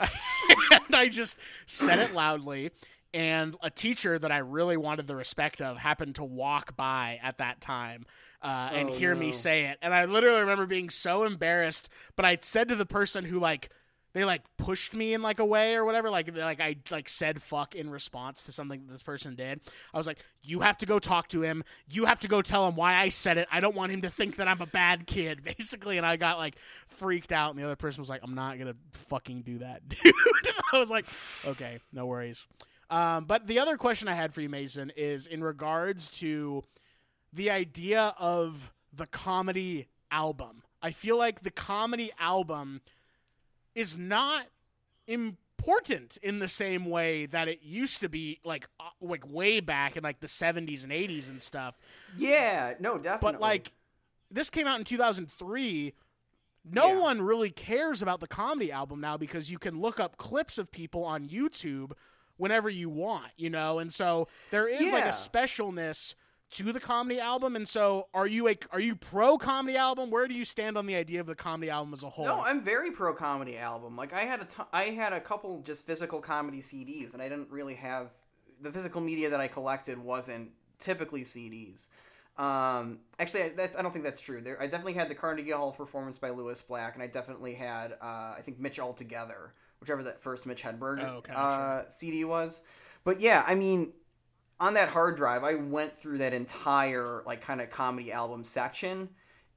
and I just said it loudly. And a teacher that I really wanted the respect of happened to walk by at that time uh, and Oh, hear me say it. And I literally remember being so embarrassed. But I said to the person who like they like pushed me in like a way or whatever like like I like said fuck in response to something that this person did. I was like, "You have to go talk to him. You have to go tell him why I said it. I don't want him to think that I'm a bad kid." Basically, and I got like freaked out and the other person was like, "I'm not to fucking do that." Dude. I was like, "Okay, no worries." Um, but the other question I had for you, Mason, is in regards to the idea of the comedy album. I feel like the comedy album is not important in the same way that it used to be like uh, like way back in like the 70s and 80s and stuff Yeah. No, definitely. but like this came out in 2003 no Yeah. one really cares about the comedy album now because you can look up clips of people on YouTube whenever you want, you know? And so there is like a specialness to the comedy album. And so are you a are you pro comedy album? Where do you stand on the idea of the comedy album as a whole? No, I'm very pro comedy album. Like I had a t- I had a couple just physical comedy CDs, and I didn't really have the physical media that I collected wasn't typically CDs. Um, actually, I- that's I don't think that's true. There, I definitely had the Carnegie Hall performance by Lewis Black, and I definitely had uh, I think Mitch All Together, whichever that first Mitch Hedberg Oh, okay, uh, CD was. But yeah, I mean, on that hard drive, I went through that entire like kind of comedy album section,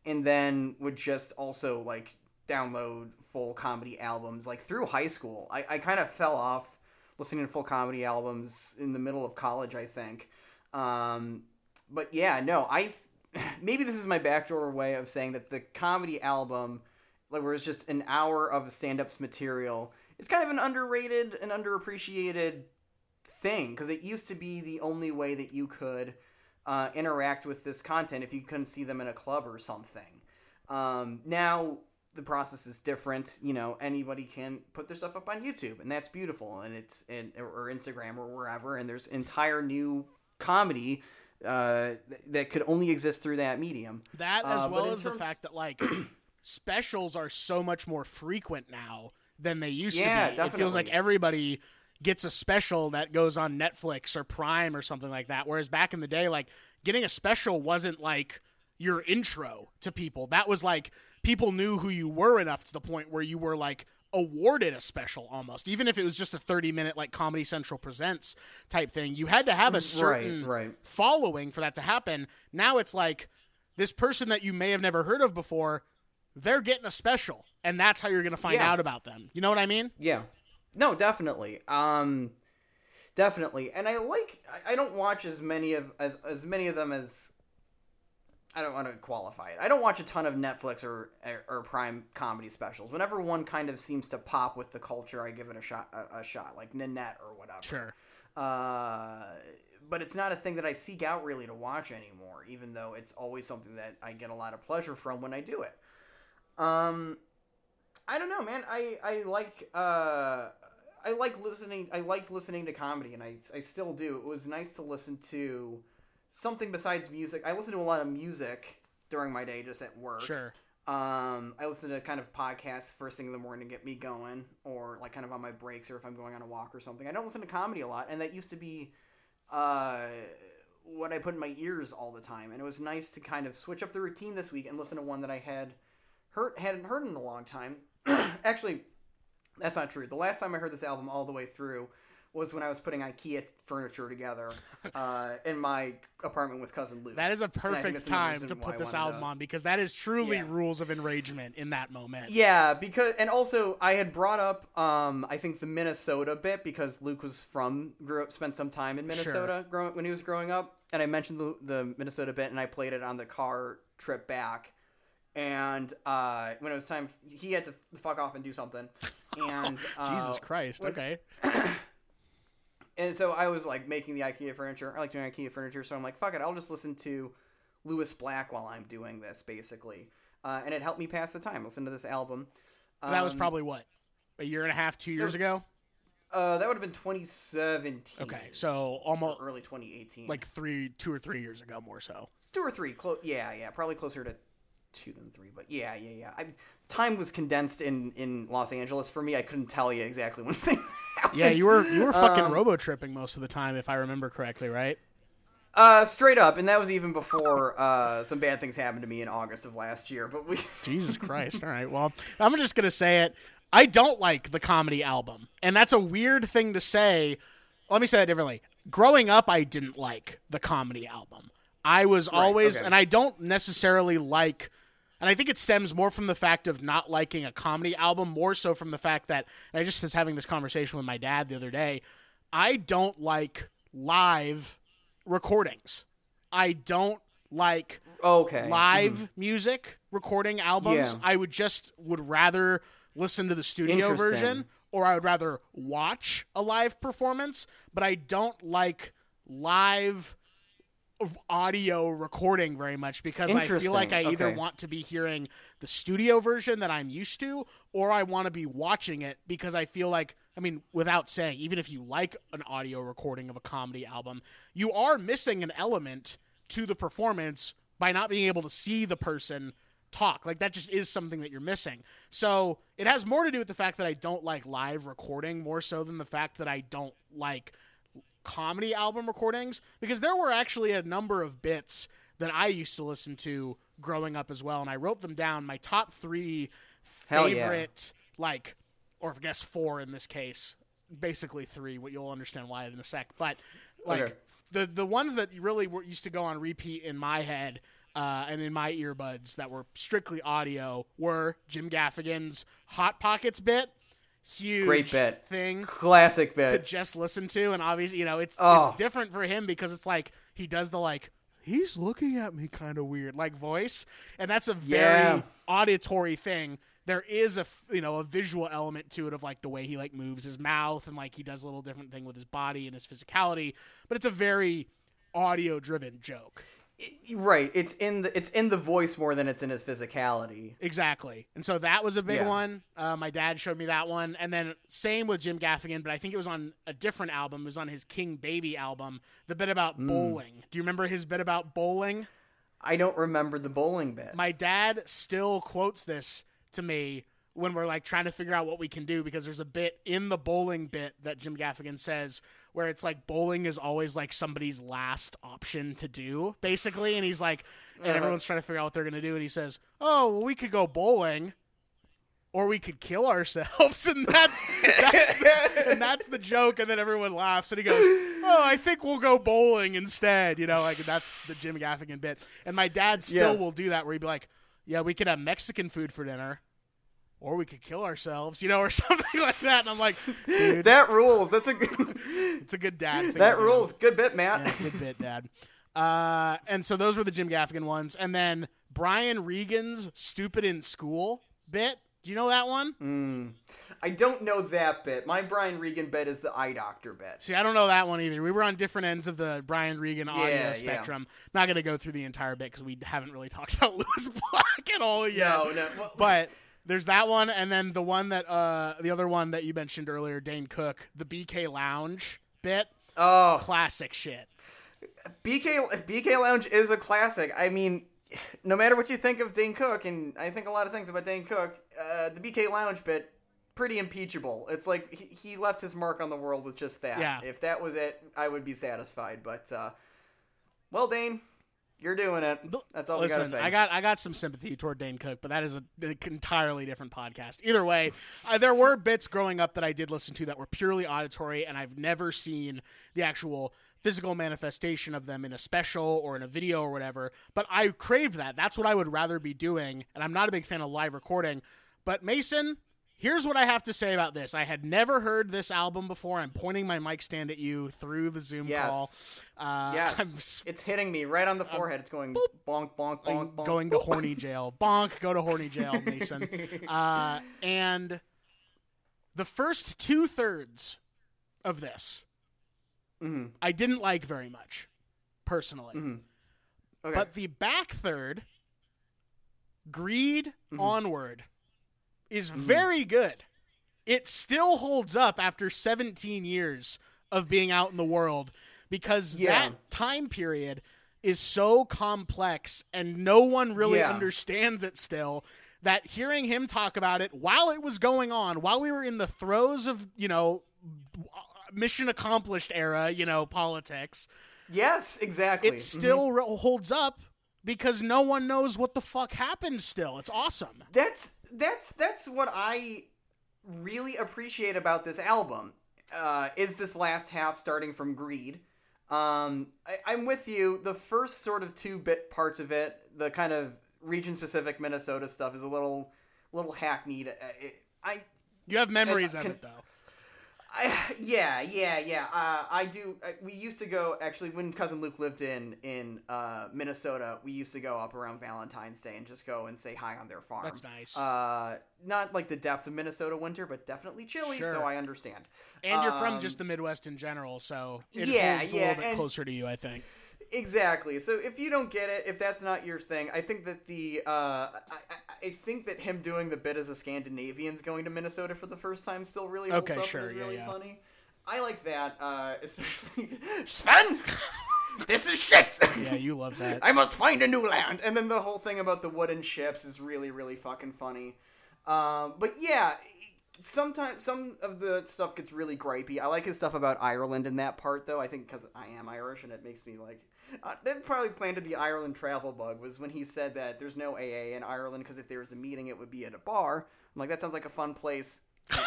and then would just also like download full comedy albums like through high school. I, I kind of fell off listening to full comedy albums in the middle of college, I think. Um, but yeah, no, I maybe this is my backdoor way of saying that the comedy album, like where it's just an hour of stand-ups material, is kind of an underrated and underappreciated thing because it used to be the only way that you could uh, interact with this content if you couldn't see them in a club or something. Um, now the process is different. You know, anybody can put their stuff up on YouTube, and that's beautiful, and it's in, or Instagram or wherever, and there's entire new comedy uh, that could only exist through that medium. That as Uh, well as the fact that like specials are so much more frequent now than they used Yeah, to be. It feels like everybody gets a special that goes on Netflix or Prime or something like that. Whereas back in the day, like getting a special wasn't like your intro to people. That was like people knew who you were enough to the point where you were like awarded a special almost even if it was just a 30 minute like comedy central presents type thing you had to have a mm, certain right. following for that to happen now it's like this person that you may have never heard of before they're getting a special and that's how you're going to find Yeah. out about them you know what i mean Yeah. No, definitely. Um definitely. And I like I- don't watch as many of as as many of them as I don't want to qualify it. I don't watch a ton of Netflix or or Prime comedy specials. Whenever one kind of seems to pop with the culture, I give it a shot a, a shot like Nanette or whatever. sure Uh, but it's not a thing that I seek out really to watch anymore, even though it's always something that I get a lot of pleasure from when I do it. Um, I don't know, man. I I like uh, I like listening. I liked listening to comedy, and I I still do. It was nice to listen to something besides music. I listen to a lot of music during my day, just at work. sure Um, I listen to kind of podcasts first thing in the morning to get me going, or like kind of on my breaks, or if I'm going on a walk or something. I don't listen to comedy a lot, and that used to be uh, what I put in my ears all the time. And it was nice to kind of switch up the routine this week and listen to one that I had heard hadn't heard in a long time. Actually, that's not true. The last time I heard this album all the way through was when I was putting IKEA furniture together uh, in my apartment with cousin Luke. that is a perfect time to put this album to- on because that is truly Yeah. rules of enragement in that moment Yeah, because and also I had brought up um I think the Minnesota bit because Luke was from grew up spent some time in Minnesota growing when he was growing up and I mentioned the the Minnesota bit and I played it on the car trip back and uh when it was time he had to fuck off and do something and uh, jesus christ when- okay and so I was like making the IKEA furniture. I like doing IKEA furniture, so I'm like, fuck it, I'll just listen to Lewis Black while I'm doing this, basically. Uh, and it helped me pass the time. Listen to this album. that was Um, probably what a year and a half two years ago Uh, that would have been 2017. okay so almost early 2018. like three two or three years ago more so two or three. Clo- yeah, yeah, probably closer to two than three. But yeah, yeah, yeah. I, time was condensed in in Los Angeles for me. I couldn't tell you exactly when things happened. yeah you were you were fucking Um, robo tripping most of the time if i remember correctly right Uh, straight up, and that was even before uh, some bad things happened to me in August of last year. But we. Jesus Christ. All right. Well, I'm just going to say it. I don't like the comedy album. And that's a weird thing to say. Let me say that differently. Growing up, I didn't like the comedy album. I was always, okay. and I don't necessarily like, and I think it stems more from the fact of not liking a comedy album, more so from the fact that, and I just was having this conversation with my dad the other day. I don't like live recordings. I don't like Okay. Mm-hmm. live music recording albums. Yeah. I would just would rather listen to the studio version or I would rather watch a live performance, but I don't like live audio recording very much because I feel like I either Okay. want to be hearing the studio version that I'm used to or I want to be watching it because I feel like I mean without saying even if you like an audio recording of a comedy album, you are missing an element to the performance by not being able to see the person talk. Like that just is something that you're missing. So, it has more to do with the fact that I don't like live recording more so than the fact that I don't like comedy album recordings because there were actually a number of bits that I used to listen to growing up as well, and I wrote them down. My top three Hell yeah. favorite, like, or I guess four in this case, basically three. What you'll understand why in a sec, but like Okay. the the ones that really were, used to go on repeat in my head. uh, and in my earbuds that were strictly audio were Jim Gaffigan's Hot Pockets bit. Huge Great bit. thing Classic bit to just listen to, and obviously, you know, it's Oh. it's different for him because it's like he does the like he's looking at me kind of weird like voice, and that's a very Yeah. auditory thing. there is a you know a visual element to it of like the way he like moves his mouth and like he does a little different thing with his body and his physicality, but it's a very audio driven joke. Right. It's in the it's in the voice more than it's in his physicality. Exactly. And so that was a big Yeah. one. Uh, my dad showed me that one. And then same with Jim Gaffigan, but I think it was on a different album. It was on his King Baby album, the bit about Hmm. bowling. Do you remember his bit about bowling? I don't remember the bowling bit. My dad still quotes this to me when we're like trying to figure out what we can do because there's a bit in the bowling bit that Jim Gaffigan says where it's like bowling is always like somebody's last option to do, basically. And he's like, and Uh-huh. everyone's trying to figure out what they're going to do. And he says, Oh, well, we could go bowling or we could kill ourselves. And that's, that's the, and that's the joke. And then everyone laughs. And he goes, Oh, I think we'll go bowling instead. You know, like that's the Jim Gaffigan bit. And my dad still Yeah. will do that where he'd be like, Yeah, we could have Mexican food for dinner. Or we could kill ourselves, you know, or something like that. And I'm like, dude, that rules. That's a good. it's a good dad thing. that rules. Good bit, Matt. Yeah, good bit, Dad. Uh, and so those were the Jim Gaffigan ones, and then Brian Regan's "Stupid in School" bit. Do you know that one? Mm. I don't know that bit. My Brian Regan bit is the eye doctor bit. See, I don't know that one either. We were on different ends of the Brian Regan audio Yeah, yeah. spectrum. Not going to go through the entire bit because we haven't really talked about Lewis Black at all yet. No, no. well- But there's that one, and then the one that uh, the other one that you mentioned earlier, Dane Cook, the BK Lounge bit. oh, Classic shit. BK BK Lounge is a classic. I mean, no matter what you think of Dane Cook, and I think a lot of things about Dane Cook, uh, the BK Lounge bit pretty impeachable. It's like he, he left his mark on the world with just that. Yeah. If that was it, I would be satisfied. But uh, well, Dane, you're doing it. That's all Listen, we gotta say. I got I got some sympathy toward Dane Cook, but that is a, an entirely different podcast. Either way, uh, there were bits growing up that I did listen to that were purely auditory, and I've never seen the actual physical manifestation of them in a special or in a video or whatever. But I craved that. That's what I would rather be doing, and I'm not a big fan of live recording. But Mason, here's what I have to say about this. I had never heard this album before. I'm pointing my mic stand at you through the Zoom Yes. call. Uh, yes, I'm it's hitting me right on the forehead. It's going bonk, bonk, bonk, going, bonk. going to horny jail. Bonk, go to horny jail, Mason. Uh, and the first two thirds of this, Mhm. I didn't like very much, personally. Mhm. Okay. But the back third, Greed Mm-hmm. Onward, is mm-hmm. very good. It still holds up after 17 years of being out in the world because Yeah. that time period is so complex and no one really Yeah. understands it still that hearing him talk about it while it was going on, while we were in the throes of, you know, mission accomplished era, you know, politics, yes, exactly. it mm-hmm. still re- holds up because no one knows what the fuck happened still. It's awesome. that's that's that's what I really appreciate about this album. Uh, is this last half starting from Greed? Um, I, I'm with you. The first sort of two bit parts of it, the kind of region specific Minnesota stuff, is a little little hackneyed. Uh, it, I You have memories of can- it though. I, yeah, yeah, yeah. Uh, I do. Uh, we used to go actually when cousin Luke lived in in uh, Minnesota. We used to go up around Valentine's Day and just go and say hi on their farm. That's nice. Uh, not like the depths of Minnesota winter, but definitely chilly. Sure. So I understand. and you're from um, just the Midwest in general, so it Yeah, holds a yeah, little bit closer to you, I think. Exactly. So if you don't get it, if that's not your thing, I think that the uh, I, I, think that him doing the bit as a Scandinavian's going to Minnesota for the first time still really holds Okay, up and sure, is yeah, really yeah. funny. I like that, uh, especially Sven. this is shit. Yeah, you love that. I must find a new land. And then the whole thing about the wooden ships is really, really fucking funny. Um, but yeah, sometimes some of the stuff gets really gripey. I like his stuff about Ireland in that part, though. I think because I am Irish and it makes me like. Uh, that probably planted the Ireland travel bug was when he said that there's no AA in Ireland because if there was a meeting, it would be at a bar. I'm like, that sounds like a fun place.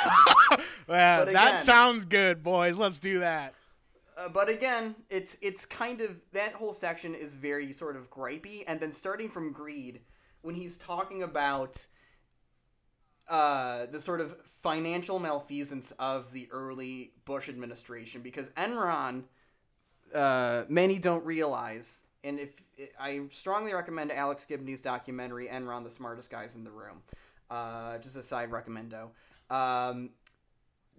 Yeah, But that sounds good, boys. Let's do that. uh, but again, it's it's kind of that whole section is very sort of gripey, and then starting from greed, when he's talking about uh, the sort of financial malfeasance of the early Bush administration, because Enron, uh, many don't realize, and if I strongly recommend Alex Gibney's documentary Enron: The Smartest Guys in the Room. Uh, just a side recommendo. Um,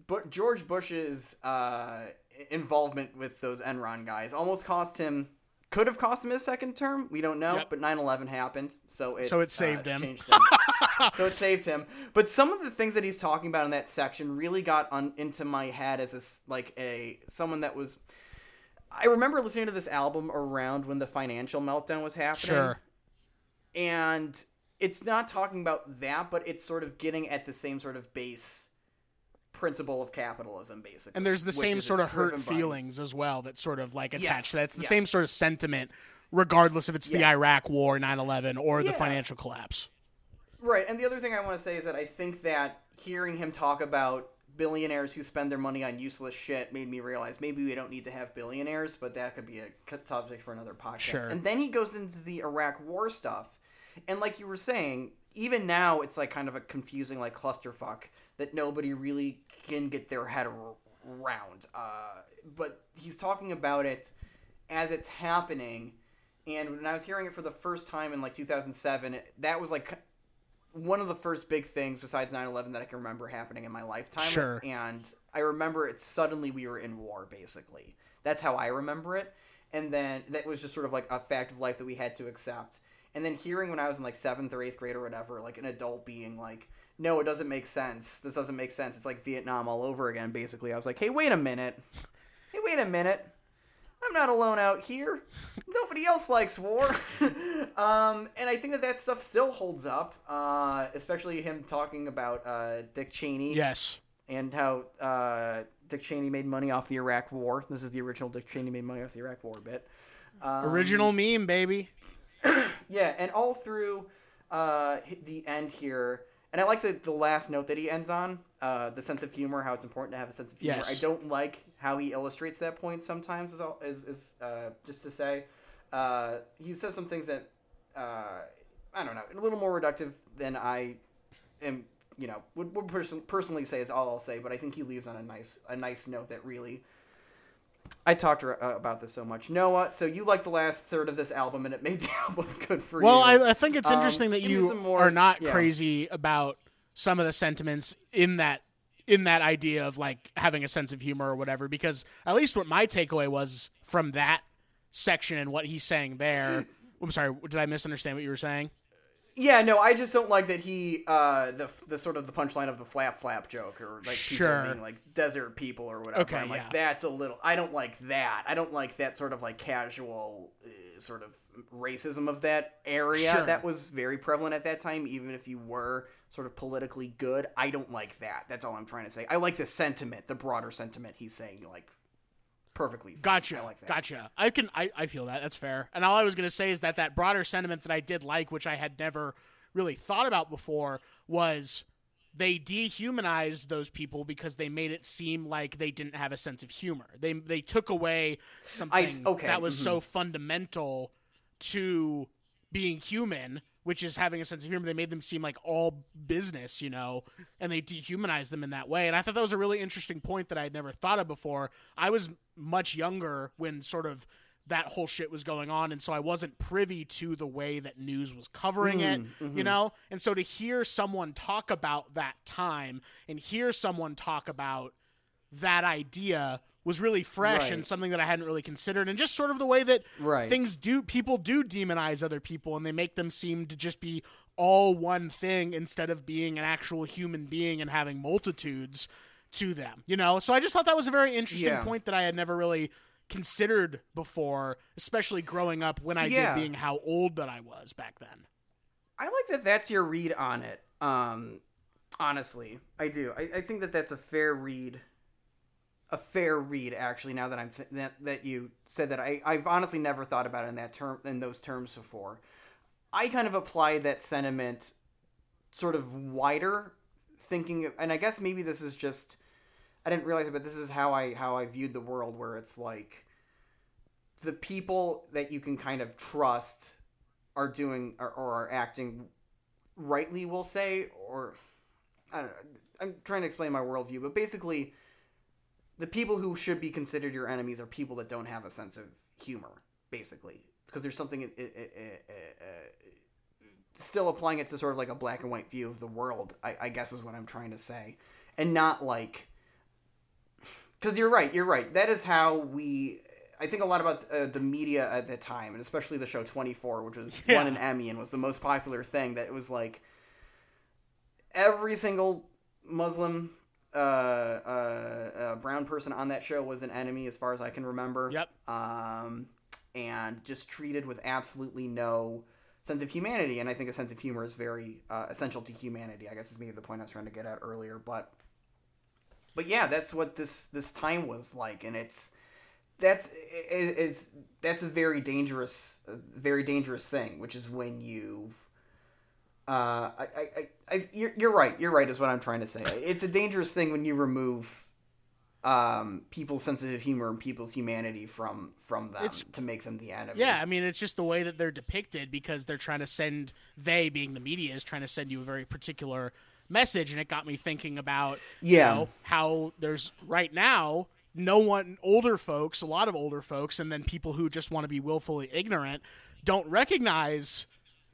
but George Bush's uh, involvement with those Enron guys almost cost him. Could have cost him his second term. We don't know, Yep. but 9/11 happened, so it So it saved uh, him. so it saved him. But some of the things that he's talking about in that section really got on into my head as a like a someone that was. I remember listening to this album around when the financial meltdown was happening Sure. and it's not talking about that, but it's sort of getting at the same sort of base principle of capitalism, basically. And there's the same sort of hurt driven by- feelings as well that sort of like attached Yes, to that. It's the yes. same sort of sentiment, regardless if it's the Iraq War, 9 11, or the financial collapse. Right, and the other thing I want to say is that I think that hearing him talk about billionaires who spend their money on useless shit made me realize maybe we don't need to have billionaires, but that could be a subject for another podcast. Sure. And then he goes into the Iraq War stuff, and like you were saying, even now it's like kind of a confusing like clusterfuck that nobody really can get their head around. Uh, but he's talking about it as it's happening. And when I was hearing it for the first time in like 2007, that was like one of the first big things besides 9-11 that i can remember happening in my lifetime Sure. and i remember it suddenly we were in war basically. That's how i remember it. And then that was just sort of like a fact of life that we had to accept. And then hearing when i was in like seventh or eighth grade or whatever like an adult being like no it doesn't make sense. This doesn't make sense. It's like vietnam all over again basically. I was like hey wait a minute. Hey wait a minute I'm not alone out here. Nobody else likes war. um, and I think that that stuff still holds up, uh, especially him talking about uh, Dick Cheney Yes. and how uh, Dick Cheney made money off the Iraq War. This is the original Dick Cheney made money off the Iraq War bit. Um, Original meme, baby. yeah, and all through uh, the end here, and I like the, the last note that he ends on, uh, the sense of humor, how it's important to have a sense of humor. Yes. I don't like how he illustrates that point sometimes, is, all, is, is uh, just to say. Uh, he says some things that, uh, I don't know, a little more reductive than I am, you know, would, would person, personally say is all I'll say, but I think he leaves on a nice, a nice note that really... I talked uh, about this so much. Noah, so you like the last third of this album, and it made the album good for Well, you. Well I, I think it's Um, interesting that you more- are not yeah. crazy about some of the sentiments in that in that idea of like having a sense of humor or whatever. Because at least what my takeaway was from that section and what he's saying there. I'm sorry, did I misunderstand what you were saying? Yeah, no, I just don't like that he uh the the sort of the punchline of the flap flap joke or like Sure. people being like desert people or whatever. Okay, I'm like yeah. that's a little I don't like that. I don't like that sort of like casual uh, sort of racism of that area Sure. that was very prevalent at that time even if you were sort of politically good. I don't like that. That's all I'm trying to say. I like the sentiment, the broader sentiment he's saying like perfectly. fine. Gotcha. I like that. Gotcha. I can. I, I feel that. That's fair. And all I was gonna say is that that broader sentiment that I did like, which I had never really thought about before, was they dehumanized those people because they made it seem like they didn't have a sense of humor. They they took away something s- okay, that was mhm. so fundamental to being human, which is having a sense of humor. They made them seem like all business, you know, and they dehumanized them in that way. And I thought that was a really interesting point that I had never thought of before. I was much younger when sort of that whole shit was going on and so I wasn't privy to the way that news was covering it, mm, mm-hmm. you know? And so to hear someone talk about that time and hear someone talk about that idea was really fresh Right. and something that I hadn't really considered and just sort of the way that Right. things do people do demonize other people and they make them seem to just be all one thing instead of being an actual human being and having multitudes to them you know so i just thought that was a very interesting Yeah. point that i had never really considered before especially growing up when i Yeah. did being how old that i was back then I like that that's your read on it. Um, honestly, I do. I, I think that that's a fair read. A fair read, actually. Now that I'm th- that, that you said that, I I've honestly never thought about it in that term in those terms before. I kind of applied that sentiment, sort of wider, thinking, and I guess maybe this is just I didn't realize it, but this is how I how I viewed the world, where it's like the people that you can kind of trust are doing or, or are acting rightly, we'll say, or I don't know. I'm trying to explain my worldview, but basically, the people who should be considered your enemies are people that don't have a sense of humor, basically, because there's something. It, it, it, still applying it to sort of like a black and white view of the world, I, I guess is what I'm trying to say, and not like. Because you're right, you're right. That is how we I think a lot about uh, the media at the time, and especially the show 24, which was Yeah. won an Emmy and was the most popular thing. That it was like every single Muslim uh, uh, brown person on that show was an enemy, as far as I can remember. Yep. Um, and just treated with absolutely no sense of humanity. And I think a sense of humor is very uh, essential to humanity. I guess is maybe the point I was trying to get at earlier, but. But yeah, that's what this this time was like, and it's that's is that's a very dangerous very dangerous thing which is when you uh I, I, I you're, you're right you're right is what i'm trying to say it's a dangerous thing when you remove um people's sense of humor and people's humanity from from them It's- to make them the enemy Yeah, I mean, it's just the way that they're depicted because they're trying to send, they being the media, is trying to send you a very particular message. And it got me thinking about, Yeah. you know, how there's right now no one, older folks, a lot of older folks, and then people who just want to be willfully ignorant don't recognize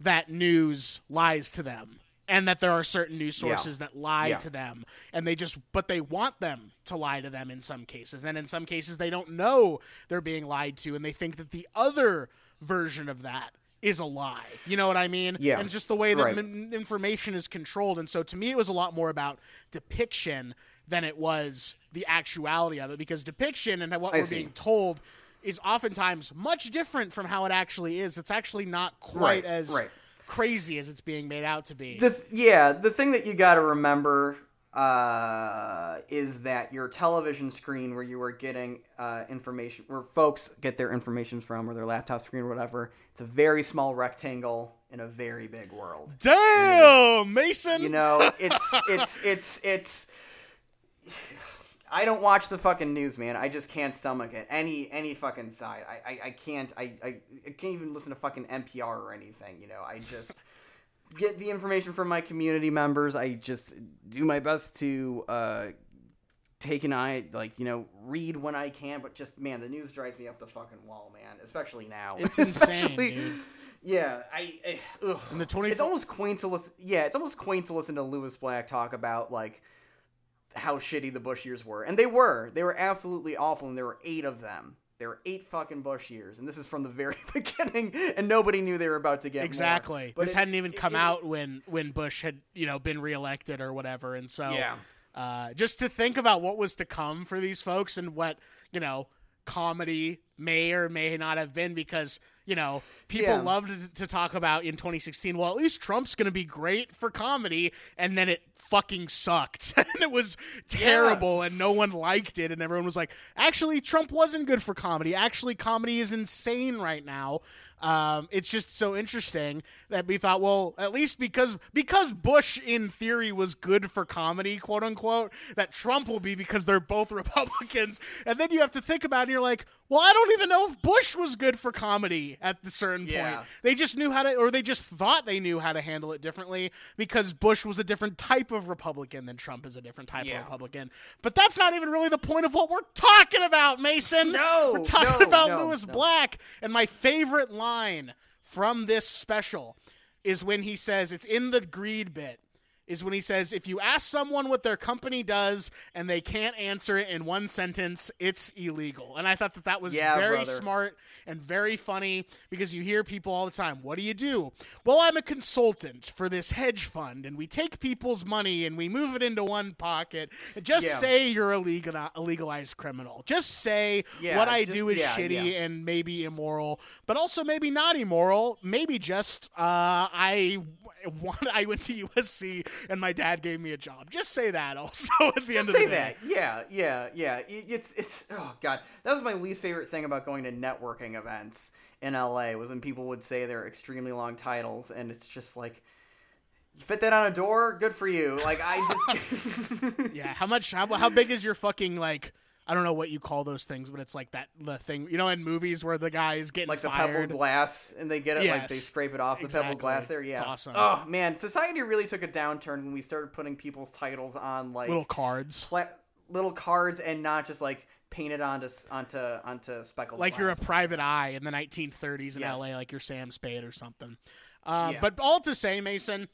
that news lies to them. And that there are certain news Yeah. sources that lie Yeah. to them, and they just, but they want them to lie to them in some cases, and in some cases they don't know they're being lied to, and they think that the other version of that is a lie. You know what I mean? Yeah. And just the way that Right. m- information is controlled, and so to me, it was a lot more about depiction than it was the actuality of it, because depiction and what I we're see. being told is oftentimes much different from how it actually is. It's actually not quite Right, as right. crazy as it's being made out to be. the th- yeah the thing that you got to remember uh, is that your television screen where you are getting uh, information where folks get their information from or their laptop screen or whatever it's a very small rectangle in a very big world Damn, Mason. you know it's it's it's it's I don't watch the fucking news, man. I just can't stomach it. Any any fucking side. I I, I can't I, I I can't even listen to fucking NPR or anything, you know. I just get the information from my community members. I just do my best to uh take an eye like, you know, read when I can, but just man, the news drives me up the fucking wall, man, especially now. It's insane, dude. Yeah, I, I ugh. In the 20 It's almost quaint to listen. Yeah, it's almost quaint to listen to Lewis Black talk about like how shitty the Bush years were, and they were. They were absolutely awful, and there were eight of them. There were eight fucking Bush years, and this is from the very beginning, and nobody knew they were about to get. Exactly. This it- hadn't even it- come it- out when when Bush had you know been reelected or whatever, and so Yeah. uh, just to think about what was to come for these folks and what you know comedy may or may not have been because you know people Yeah. loved to, to talk about in 2016 well at least trump's going to be great for comedy and then it fucking sucked. And it was terrible and no one liked it and everyone was like actually trump wasn't good for comedy. Actually comedy is insane right now. Um, it's just so interesting that we thought well at least because because bush in theory was good for comedy quote unquote that trump will be because they're both republicans. And then you have to think about it and you're like well i don't even know if bush was good for comedy at the certain Yeah. point they just knew how to or they just thought they knew how to handle it differently because bush was a different type of republican than trump is a different type Yeah. of republican but that's not even really the point of what we're talking about mason No, we're talking no, about no, lewis no. black and my favorite line from this special is when he says it's in the greed bit is when he says if you ask someone what their company does and they can't answer it in one sentence it's illegal and i thought that that was Yeah, very brother. smart and very funny because you hear people all the time what do you do well i'm a consultant for this hedge fund and we take people's money and we move it into one pocket just Yeah. say you're a, legal, a legalized criminal just say Yeah, what i just- do is shitty and maybe immoral, but also maybe not immoral. Maybe just uh, I I went to USC and my dad gave me a job. Just say that also at the end of the say that. Yeah, yeah, yeah. It's it's oh god, that was my least favorite thing about going to networking events in LA was when people would say their extremely long titles, and it's just like fit that on a door. Good for you. Like I just yeah. How much? How how big is your fucking like? I don't know what you call those things, but it's like that the thing you know in movies where the guy is getting like the fired. pebbled glass and they get it yes, like they scrape it off the exactly. pebbled glass there. Yeah, it's awesome. Oh man, society really took a downturn when we started putting people's titles on like little cards, pla- little cards, and not just like painted onto onto onto speckled. Like glass. you're a private eye in the 1930s in yes. LA, like you're Sam Spade or something. Uh, yeah. But all to say, Mason,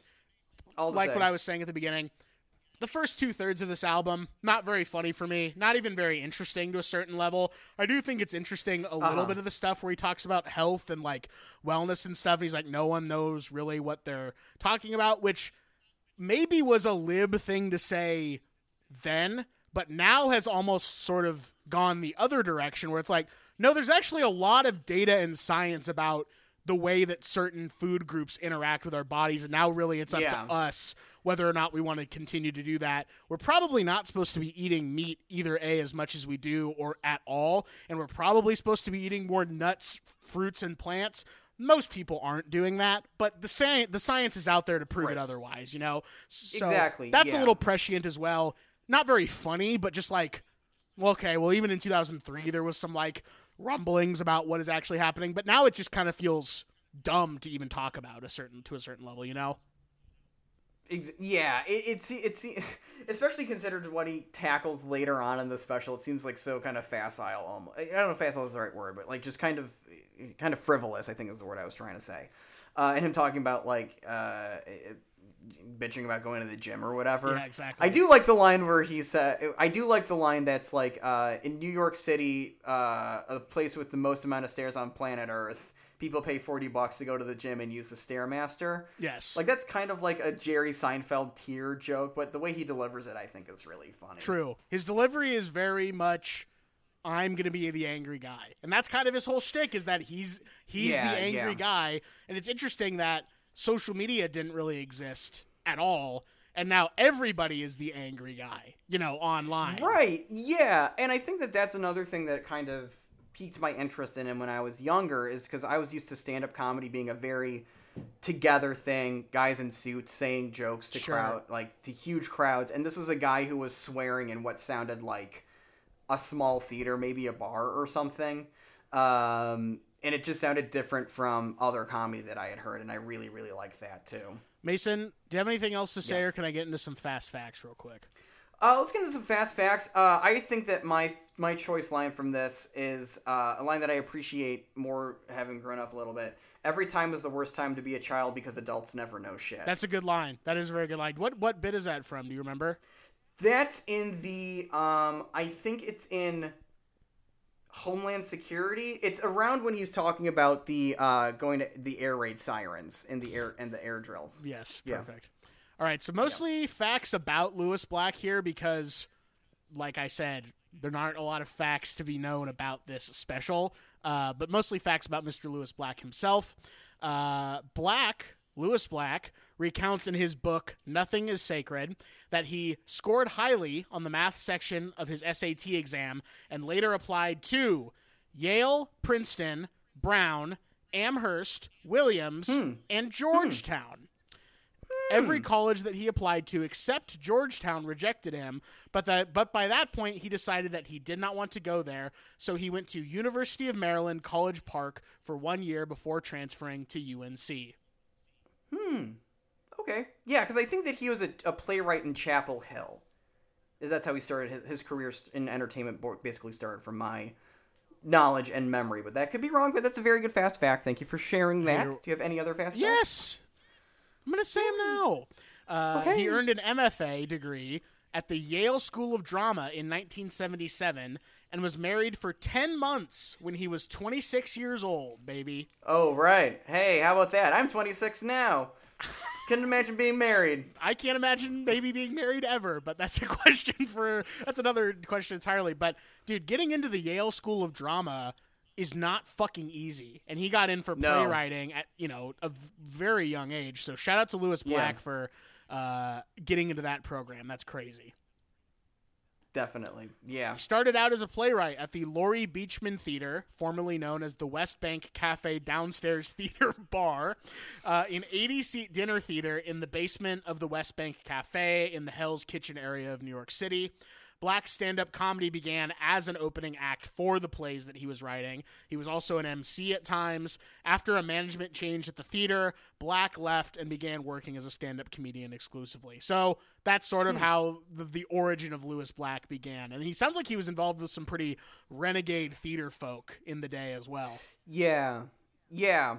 all like say. what I was saying at the beginning the first two thirds of this album not very funny for me not even very interesting to a certain level i do think it's interesting a uh-huh. little bit of the stuff where he talks about health and like wellness and stuff and he's like no one knows really what they're talking about which maybe was a lib thing to say then but now has almost sort of gone the other direction where it's like no there's actually a lot of data and science about the way that certain food groups interact with our bodies and now really it's up yeah. to us whether or not we want to continue to do that we're probably not supposed to be eating meat either a as much as we do or at all and we're probably supposed to be eating more nuts fruits and plants most people aren't doing that but the science the science is out there to prove right. it otherwise you know so exactly that's yeah. a little prescient as well not very funny but just like well, okay well even in 2003 there was some like rumblings about what is actually happening, but now it just kind of feels dumb to even talk about a certain to a certain level, you know? Yeah, it, it's it's especially considered what he tackles later on in the special. It seems like so kind of facile. Almost. I don't know if facile is the right word, but like just kind of kind of frivolous. I think is the word I was trying to say. Uh, and him talking about like uh, bitching about going to the gym or whatever. Yeah, exactly. I do like the line where he said, I do like the line that's like, uh, in New York City, uh, a place with the most amount of stairs on planet Earth, people pay 40 bucks to go to the gym and use the Stairmaster. Yes. Like, that's kind of like a Jerry Seinfeld tier joke, but the way he delivers it, I think, is really funny. True. His delivery is very much. I'm gonna be the angry guy, and that's kind of his whole shtick. Is that he's he's yeah, the angry yeah. guy, and it's interesting that social media didn't really exist at all and now everybody is the angry guy you know online right yeah and i think that that's another thing that kind of piqued my interest in him when i was younger is because i was used to stand-up comedy being a very together thing guys in suits saying jokes to sure. crowd like to huge crowds and this was a guy who was swearing in what sounded like a small theater maybe a bar or something um, and it just sounded different from other comedy that I had heard, and I really, really liked that too. Mason, do you have anything else to say, yes. or can I get into some fast facts real quick? Uh, let's get into some fast facts. Uh, I think that my my choice line from this is uh, a line that I appreciate more having grown up a little bit. Every time is the worst time to be a child because adults never know shit. That's a good line. That is a very good line. What what bit is that from? Do you remember? That's in the um I think it's in Homeland Security. It's around when he's talking about the uh, going to the air raid sirens and the air and the air drills. Yes, perfect. Yeah. All right, so mostly yeah. facts about Lewis Black here because, like I said, there aren't a lot of facts to be known about this special, uh, but mostly facts about Mr. Lewis Black himself. Uh, Black, Lewis Black, recounts in his book Nothing is Sacred that he scored highly on the math section of his SAT exam and later applied to Yale, Princeton, Brown, Amherst, Williams, hmm. and hmm. Georgetown. Hmm. Every college that he applied to except Georgetown rejected him, but that but by that point he decided that he did not want to go there, so he went to University of Maryland College Park for 1 year before transferring to UNC. Hmm. Okay. Yeah, because I think that he was a, a, playwright in Chapel Hill. Is that's how he started his, his career in entertainment? Basically, started from my knowledge and memory, but that could be wrong. But that's a very good fast fact. Thank you for sharing that. Do you have any other fast? Facts? Yes. Facts? I'm gonna say him now. Uh, okay. He earned an MFA degree at the Yale School of Drama in 1977 and was married for 10 months when he was 26 years old, baby. Oh, right. Hey, how about that? I'm 26 now. Couldn't imagine being married. I can't imagine maybe being married ever, but that's a question for that's another question entirely. But dude, getting into the Yale School of Drama is not fucking easy. And he got in for no. playwriting at, you know, a very young age. So shout out to Lewis Black yeah. for uh, getting into that program. That's crazy. Definitely. Yeah. He started out as a playwright at the Laurie Beechman Theater, formerly known as the West Bank Cafe Downstairs Theater Bar, uh, an 80 seat dinner theater in the basement of the West Bank Cafe in the Hell's Kitchen area of New York City. Black's stand up comedy began as an opening act for the plays that he was writing. He was also an MC at times. After a management change at the theater, Black left and began working as a stand up comedian exclusively. So that's sort of hmm. how the, the origin of Lewis Black began. And he sounds like he was involved with some pretty renegade theater folk in the day as well. Yeah. Yeah.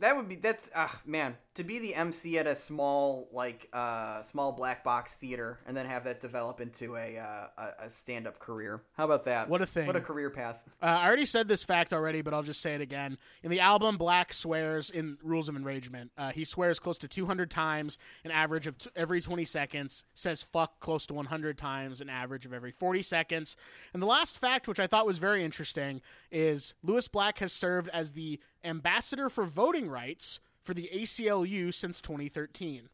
That would be that's ah man to be the MC at a small like uh small black box theater and then have that develop into a uh, a, a stand up career. How about that? What a thing. What a career path. Uh, I already said this fact already, but I'll just say it again. In the album, Black swears in Rules of Enragement. Uh, he swears close to 200 times, an average of t- every 20 seconds. Says fuck close to 100 times, an average of every 40 seconds. And the last fact, which I thought was very interesting, is Lewis Black has served as the ambassador for voting rights for the ACLU since 2013.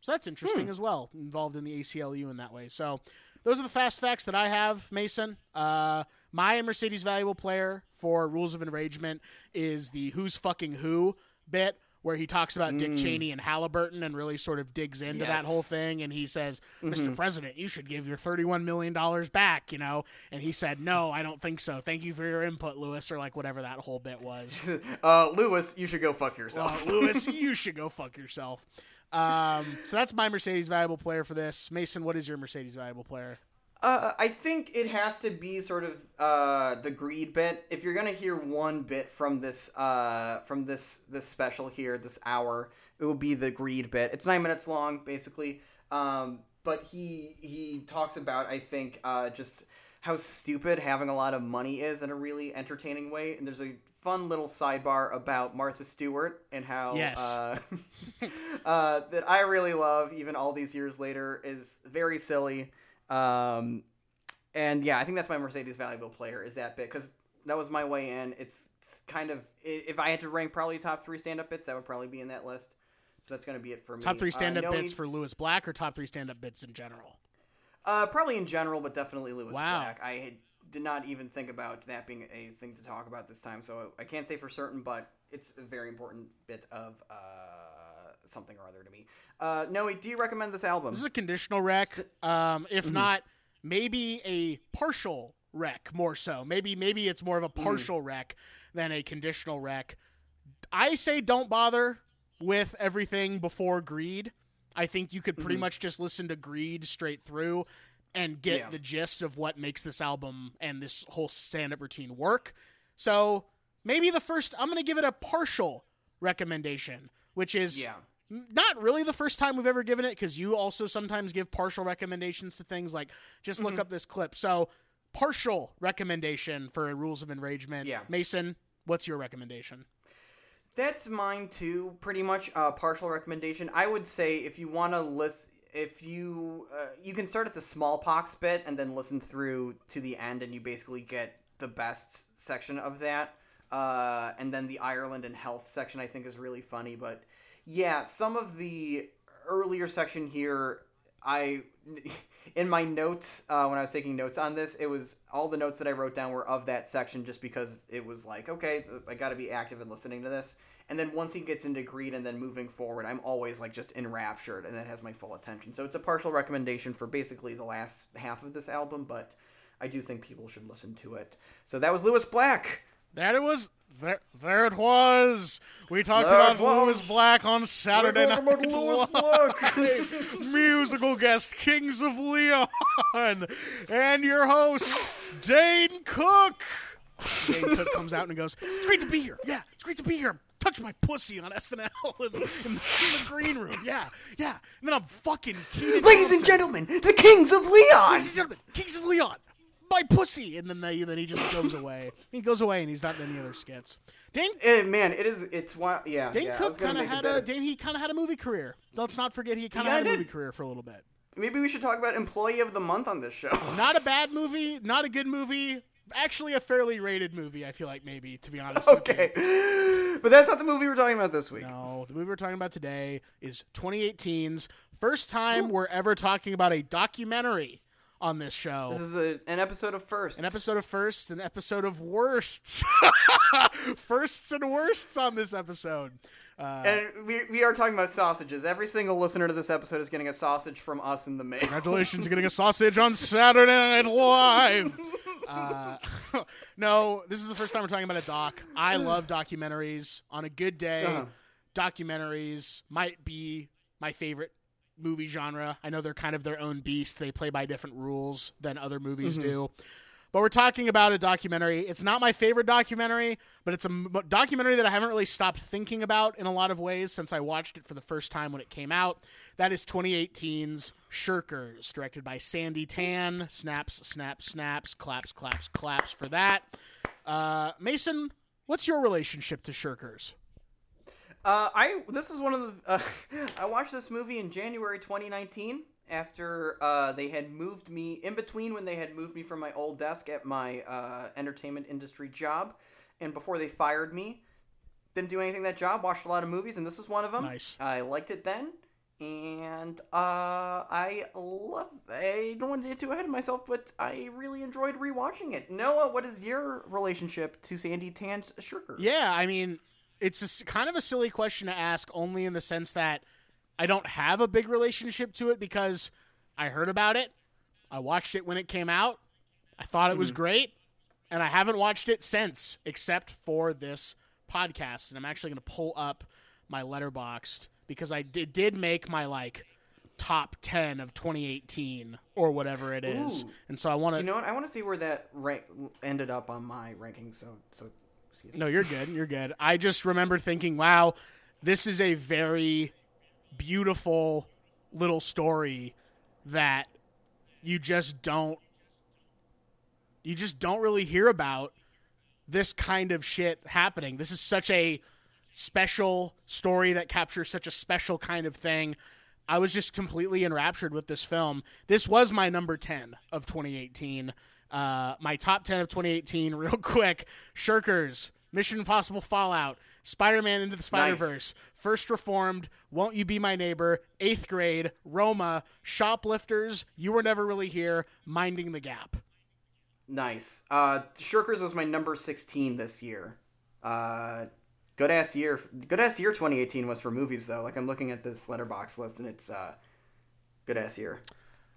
So that's interesting as well, involved in the ACLU in that way. So those are the fast facts that I have, Mason. Uh, my Mercedes valuable player for Rules of Enragement is the Who's Fucking Who bit, where he talks about Dick Cheney and Halliburton and really sort of digs into that whole thing. And he says, Mr. President, you should give your $31 million back, you know? And he said, No, I don't think so. Thank you for your input, Lewis, or like whatever that whole bit was. Uh Lewis, you should go fuck Uh, yourself. Lewis, you should go fuck yourself. Um, so that's my Mercedes valuable player for this. Mason, what is your Mercedes valuable player? Uh, I think it has to be sort of uh, the greed bit. If you're gonna hear one bit from this uh, from this this special here, this hour, it will be the greed bit. It's nine minutes long, basically. Um, but he he talks about I think uh, just how stupid having a lot of money is in a really entertaining way. And there's a fun little sidebar about Martha Stewart and how Yes. uh, uh, that I really love, even all these years later, is very silly. Um, and yeah, I think that's my Mercedes valuable player is that bit because that was my way in. It's, it's kind of if I had to rank probably top three stand up bits, that would probably be in that list. So that's gonna be it for me. Top three Uh, stand up knowing- bits for Lewis Black or top three stand up bits in general? Uh, probably in general, but definitely Lewis Wow. Black. I had, did not even think about that being a thing to talk about this time, so I can't say for certain, but it's a very important bit of uh, something or other to me. Uh, Noe, do you recommend this album? This is a conditional wreck. Um, if not, maybe a partial wreck more so. Maybe maybe it's more of a partial wreck than a conditional wreck. I say don't bother with everything before Greed. I think you could pretty much just listen to Greed straight through and get Yeah. the gist of what makes this album and this whole stand up routine work. So maybe the first, I'm going to give it a partial recommendation, which is yeah. Not really the first time we've ever given it because you also sometimes give partial recommendations to things like just look Mm-hmm. up this clip. So, partial recommendation for Rules of Enragement. Yeah. Mason, what's your recommendation? That's mine too, pretty much. a partial recommendation. I would say if you want to list, if you uh, you can start at the smallpox bit and then listen through to the end, and you basically get the best section of that. Uh, and then the Ireland and health section I think is really funny, but yeah, some of the earlier section here, I in my notes uh, when I was taking notes on this, it was all the notes that I wrote down were of that section just because it was like, okay, I got to be active in listening to this. And then once he gets into greed and then moving forward, I'm always like just enraptured and it has my full attention. So it's a partial recommendation for basically the last half of this album, but I do think people should listen to it. So that was Lewis Black. That it was. There, there it was. We talked There about it was. Lewis Black on Saturday Night about Lewis Live. Musical guest, Kings of Leon, and your host, Dane Cook. Dane Cook comes out and goes, "It's great to be here. Yeah, it's great to be here. Touch my pussy on SNL in, in, the, in the green room. Yeah, yeah. And then I'm fucking Keenan Ladies and gentlemen, the Kings of Leon! Ladies and gentlemen, Kings of Leon, my pussy. And then they, then he just goes away. He goes away and he's not in any other skits. Dane Eh, man, it is. It's one. Yeah. Dane yeah, Cook kind of had a. Dane. He kind of had a movie career. Let's not forget he kind of Yeah, had a movie career for a little bit. Maybe we should talk about Employee of the Month on this show. Not a bad movie. Not a good movie. Actually, a fairly rated movie. I feel like maybe to be honest. okay, but that's not the movie we're talking about this week. No, the movie we're talking about today is 2018's first time we're ever talking about a documentary on this show. This is a, an episode of first. An episode of firsts, an episode of worsts. firsts and worsts on this episode. Uh, and we, we are talking about sausages. Every single listener to this episode is getting a sausage from us in the mail. Congratulations, getting a sausage on Saturday Night Live. Uh, no, this is the first time we're talking about a doc. I love documentaries. On a good day, Uh-huh. documentaries might be my favorite movie genre. I know they're kind of their own beast. They play by different rules than other movies do. But we're talking about a documentary. It's not my favorite documentary, but it's a m- documentary that I haven't really stopped thinking about in a lot of ways since I watched it for the first time when it came out. That is 2018's Shirkers, directed by Sandi Tan. Snaps, snaps, snaps, claps, claps, claps for that. Uh, Mason, what's your relationship to Shirkers? Uh, I this is one of the uh, I watched this movie in January 2019 after uh, they had moved me in between when they had moved me from my old desk at my uh, entertainment industry job and before they fired me. Didn't do anything that job. Watched a lot of movies and this is one of them. Nice. I liked it then. And uh, I love. I don't want to get too ahead of myself, but I really enjoyed rewatching it. Noah, what is your relationship to Sandi Tan's Shirkers? Yeah, I mean, it's a kind of a silly question to ask, only in the sense that I don't have a big relationship to it because I heard about it, I watched it when it came out, I thought it was mm-hmm. great, and I haven't watched it since, except for this podcast. And I'm actually going to pull up my Letterboxd because I did, did make my like top 10 of 2018 or whatever it is. Ooh. And so I want to You know what? I want to see where that rank ended up on my ranking. So, so excuse me. No, you're good. You're good. I just remember thinking, wow, this is a very beautiful little story that you just don't you just don't really hear about this kind of shit happening. This is such a special story that captures such a special kind of thing. I was just completely enraptured with this film. This was my number 10 of 2018. Uh, my top 10 of 2018, real quick Shirkers, Mission Impossible Fallout, Spider Man Into the Spider Verse, First Reformed, Won't You Be My Neighbor, Eighth Grade, Roma, Shoplifters, You Were Never Really Here, Minding the Gap. Nice. Uh, Shirkers was my number sixteen this year. Uh, good ass year. Good ass year. Twenty eighteen was for movies though. Like I'm looking at this letterbox list and it's uh, good ass year.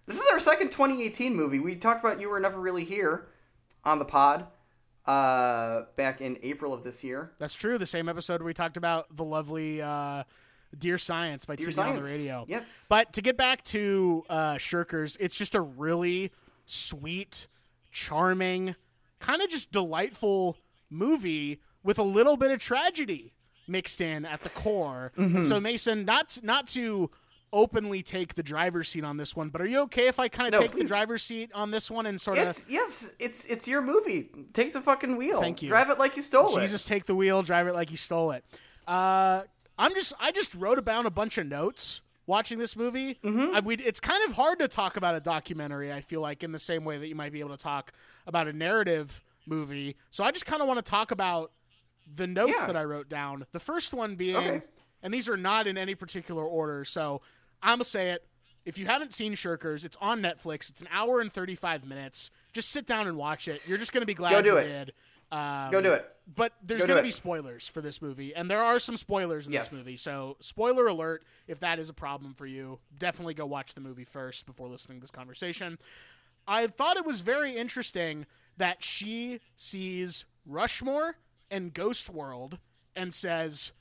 This is our second 2018 movie. We talked about You Were Never Really Here on the pod uh, back in April of this year. That's true. The same episode we talked about the lovely uh, Dear Science by Dear TV on the radio. Yes. But to get back to uh, Shirkers, it's just a really sweet, charming, kind of just delightful movie with a little bit of tragedy mixed in at the core. Mm-hmm. So Mason, not not to openly take the driver's seat on this one, but are you okay if I kind of No, take the driver's seat on this one and sort of yes, it's it's your movie. Take the fucking wheel. Thank you. Drive it like you stole Jesus, it. Jesus, take the wheel, drive it like you stole it. Uh, I'm just, I just wrote down a bunch of notes watching this movie. Mm-hmm. I, we, it's kind of hard to talk about a documentary. I feel like in the same way that you might be able to talk about a narrative movie. So I just kind of want to talk about the notes Yeah. that I wrote down. The first one being, Okay. and these are not in any particular order. So I'm gonna say it. If you haven't seen Shirkers, it's on Netflix. It's an hour and 35 minutes. Just sit down and watch it. You're just gonna be glad Go do you it. did. Um, Go do it. but there's Go do going to it. be spoilers for this movie, and there are some spoilers in Yes. this movie. So, spoiler alert if that is a problem for you, definitely go watch the movie first before listening to this conversation. I thought it was very interesting that she sees Rushmore and Ghost World and says,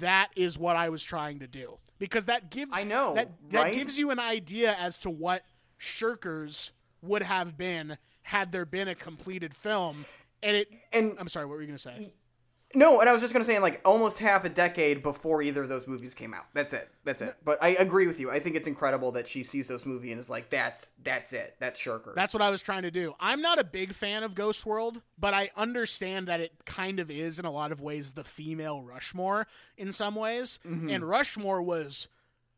"That is what I was trying to do," because that gives I know, that that right? gives you an idea as to what Shirkers would have been had there been a completed film. And it And I'm sorry, what were you going to say? No, and I was just gonna say, in like almost half a decade before either of those movies came out. That's it. That's it. But I agree with you. I think it's incredible that she sees those movies and is like, "That's that's it. That's Shirkers." That's what I was trying to do. I'm not a big fan of Ghost World, but I understand that it kind of is in a lot of ways the female Rushmore in some ways. Mm-hmm. And Rushmore was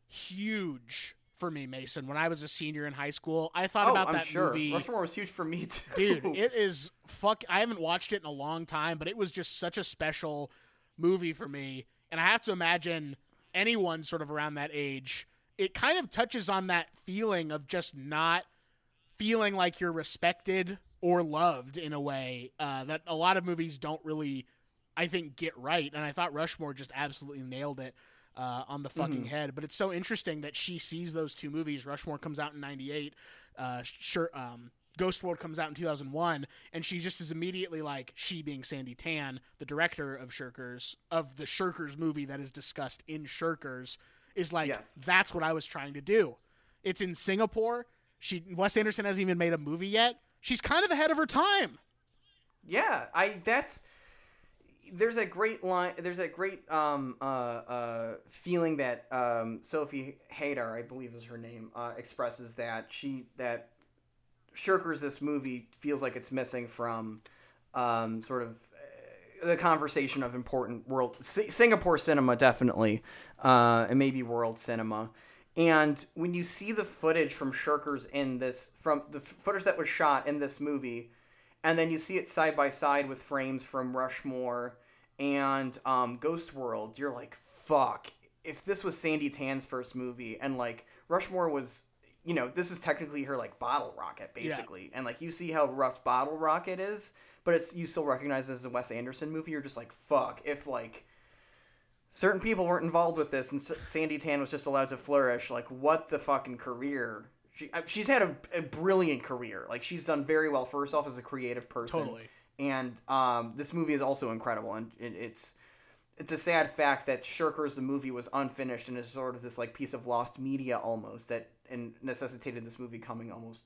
huge for me, Mason, when I was a senior in high school. I thought Oh, about I'm that sure. movie. Rushmore was huge for me too. dude it is fuck i haven't watched it in a long time but it was just such a special movie for me and i have to imagine anyone sort of around that age it kind of touches on that feeling of just not feeling like you're respected or loved in a way uh, that a lot of movies don't really, I think, get right. And I thought Rushmore just absolutely nailed it uh, on the fucking Mhm. head. But it's so interesting that she sees those two movies. Rushmore comes out in '98. Uh, sure, um, Ghost World comes out in 2001, and she just is immediately like she being Sandi Tan, the director of Shirkers of the Shirkers movie that is discussed in Shirkers, is like Yes. that's what I was trying to do. It's in Singapore. She Wes Anderson hasn't even made a movie yet. She's kind of ahead of her time. Yeah, I that's there's a great line there's a great um uh uh feeling that um Sophie Hadar, I believe is her name, uh expresses that she that Shirkers this movie feels like it's missing from um sort of uh, the conversation of important world Si- Singapore cinema definitely uh and maybe world cinema. And when you see the footage from Shirkers in this from the footage that was shot in this movie and then you see it side by side with frames from Rushmore and um, Ghost World, you're like, fuck. If this was Sandi Tan's first movie, and like Rushmore was, you know, this is technically her like bottle rocket, basically, and like you see how rough Bottle Rocket is, but it's you still recognize it as a Wes Anderson movie. You're just like, fuck. If like certain people weren't involved with this and S- Sandi Tan was just allowed to flourish, like what the fucking career. She, uh, she's had a, a brilliant career. Like she's done very well for herself as a creative person. Totally. And um, this movie is also incredible, and it, it's it's a sad fact that Shirkers the movie was unfinished and is sort of this like piece of lost media almost that and necessitated this movie coming almost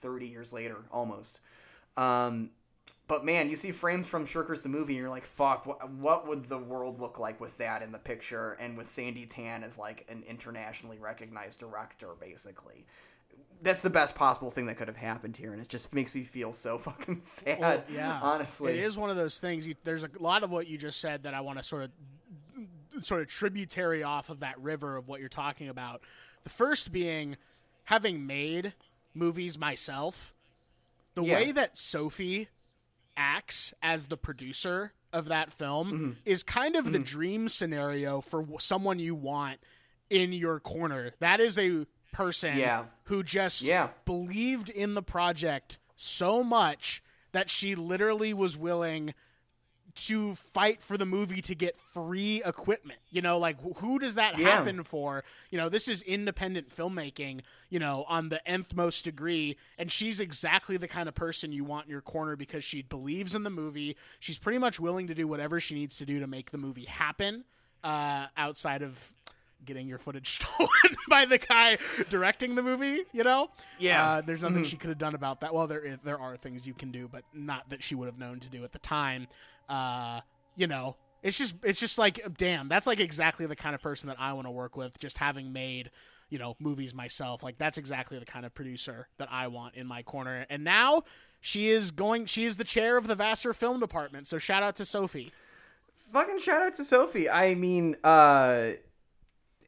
30 years later almost. Um, but man, you see frames from Shirkers the movie, and you're like, fuck, what, what would the world look like with that in the picture, and with Sandi Tan as like an internationally recognized director, basically. That's the best possible thing that could have happened here, and it just makes me feel so fucking sad. Well, yeah, honestly, it is one of those things. You, there's a lot of what you just said that I want to sort of, sort of tributary off of that river of what you're talking about. The first being having made movies myself. The Yeah. way that Sophie acts as the producer of that film Mm-hmm. is kind of the dream scenario for someone you want in your corner. That is a person Yeah. who just Yeah. believed in the project so much that she literally was willing to fight for the movie to get free equipment. You know, like who does that Yeah. happen for? You know, this is independent filmmaking, you know, on the nth most degree. And she's exactly the kind of person you want in your corner because she believes in the movie. She's pretty much willing to do whatever she needs to do to make the movie happen uh, outside of getting your footage stolen by the guy directing the movie, you know? Yeah. Uh, there's nothing she could have done about that. Well, there is, there are things you can do, but not that she would have known to do at the time. Uh, you know, it's just it's just like damn, that's like exactly the kind of person that I want to work with. Just having made you know movies myself, like that's exactly the kind of producer that I want in my corner. And now she is going. She is the chair of the Vassar Film Department. So shout out to Sophie. fucking shout out to Sophie. I mean, uh,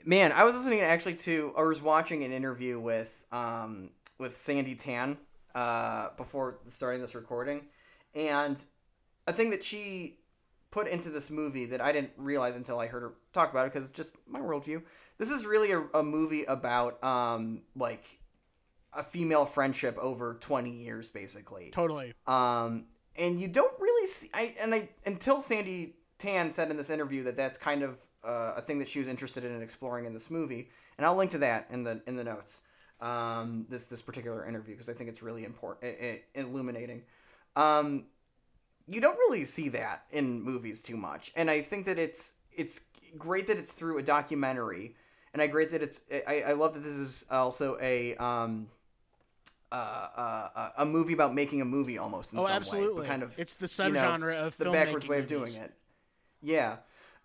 man, I was listening actually to, or was watching an interview with, um, with Sandi Tan, uh, before starting this recording, and a thing that she put into this movie that I didn't realize until I heard her talk about it because it's just my worldview. This is really a, a movie about, um, like a female friendship over 20 years, basically. Totally. Um, and you don't really see. I and I until Sandi Tan said in this interview that that's kind of uh, a thing that she was interested in exploring in this movie, and I'll link to that in the in the notes. Um, this this particular interview because I think it's really important, i i illuminating. Um, you don't really see that in movies too much, and I think that it's it's great that it's through a documentary, and I great that it's I, I love that this is also a um uh, uh, a movie about making a movie almost in Oh, some way, absolutely. but kind of it's the you know, subgenre of the backwards way of movies. doing it. Yeah.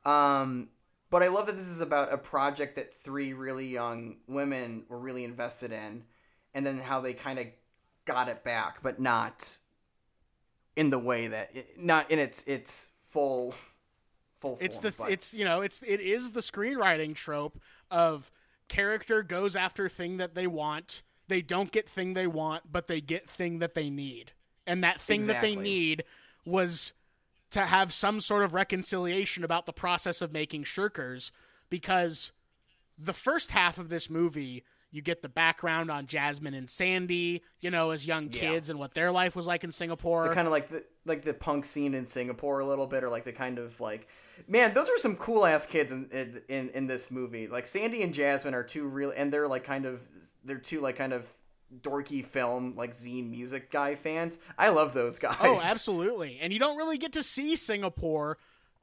Um, but I love that this is about a project that three really young women were really invested in, and then how they kind of got it back, but not in the way that not in its its full full. It's form, the but- it's you know it's it is the screenwriting trope of character goes after thing that they want. They don't get thing they want, but they get thing that they need. And that thing that they need was to have some sort of reconciliation about the process of making shirkers because the first half of this movie You get the background on Jasmine and Sandi, you know, as young Yeah. kids and what their life was like in Singapore. the kind of like the like the punk scene in Singapore a little bit, or like the kind of like, man, those are some cool ass kids in, in in in this movie. Like Sandi and Jasmine are two real, and they're like kind of they're two like kind of dorky film like zine music guy fans. I love those guys. Oh, absolutely. And you don't really get to see Singapore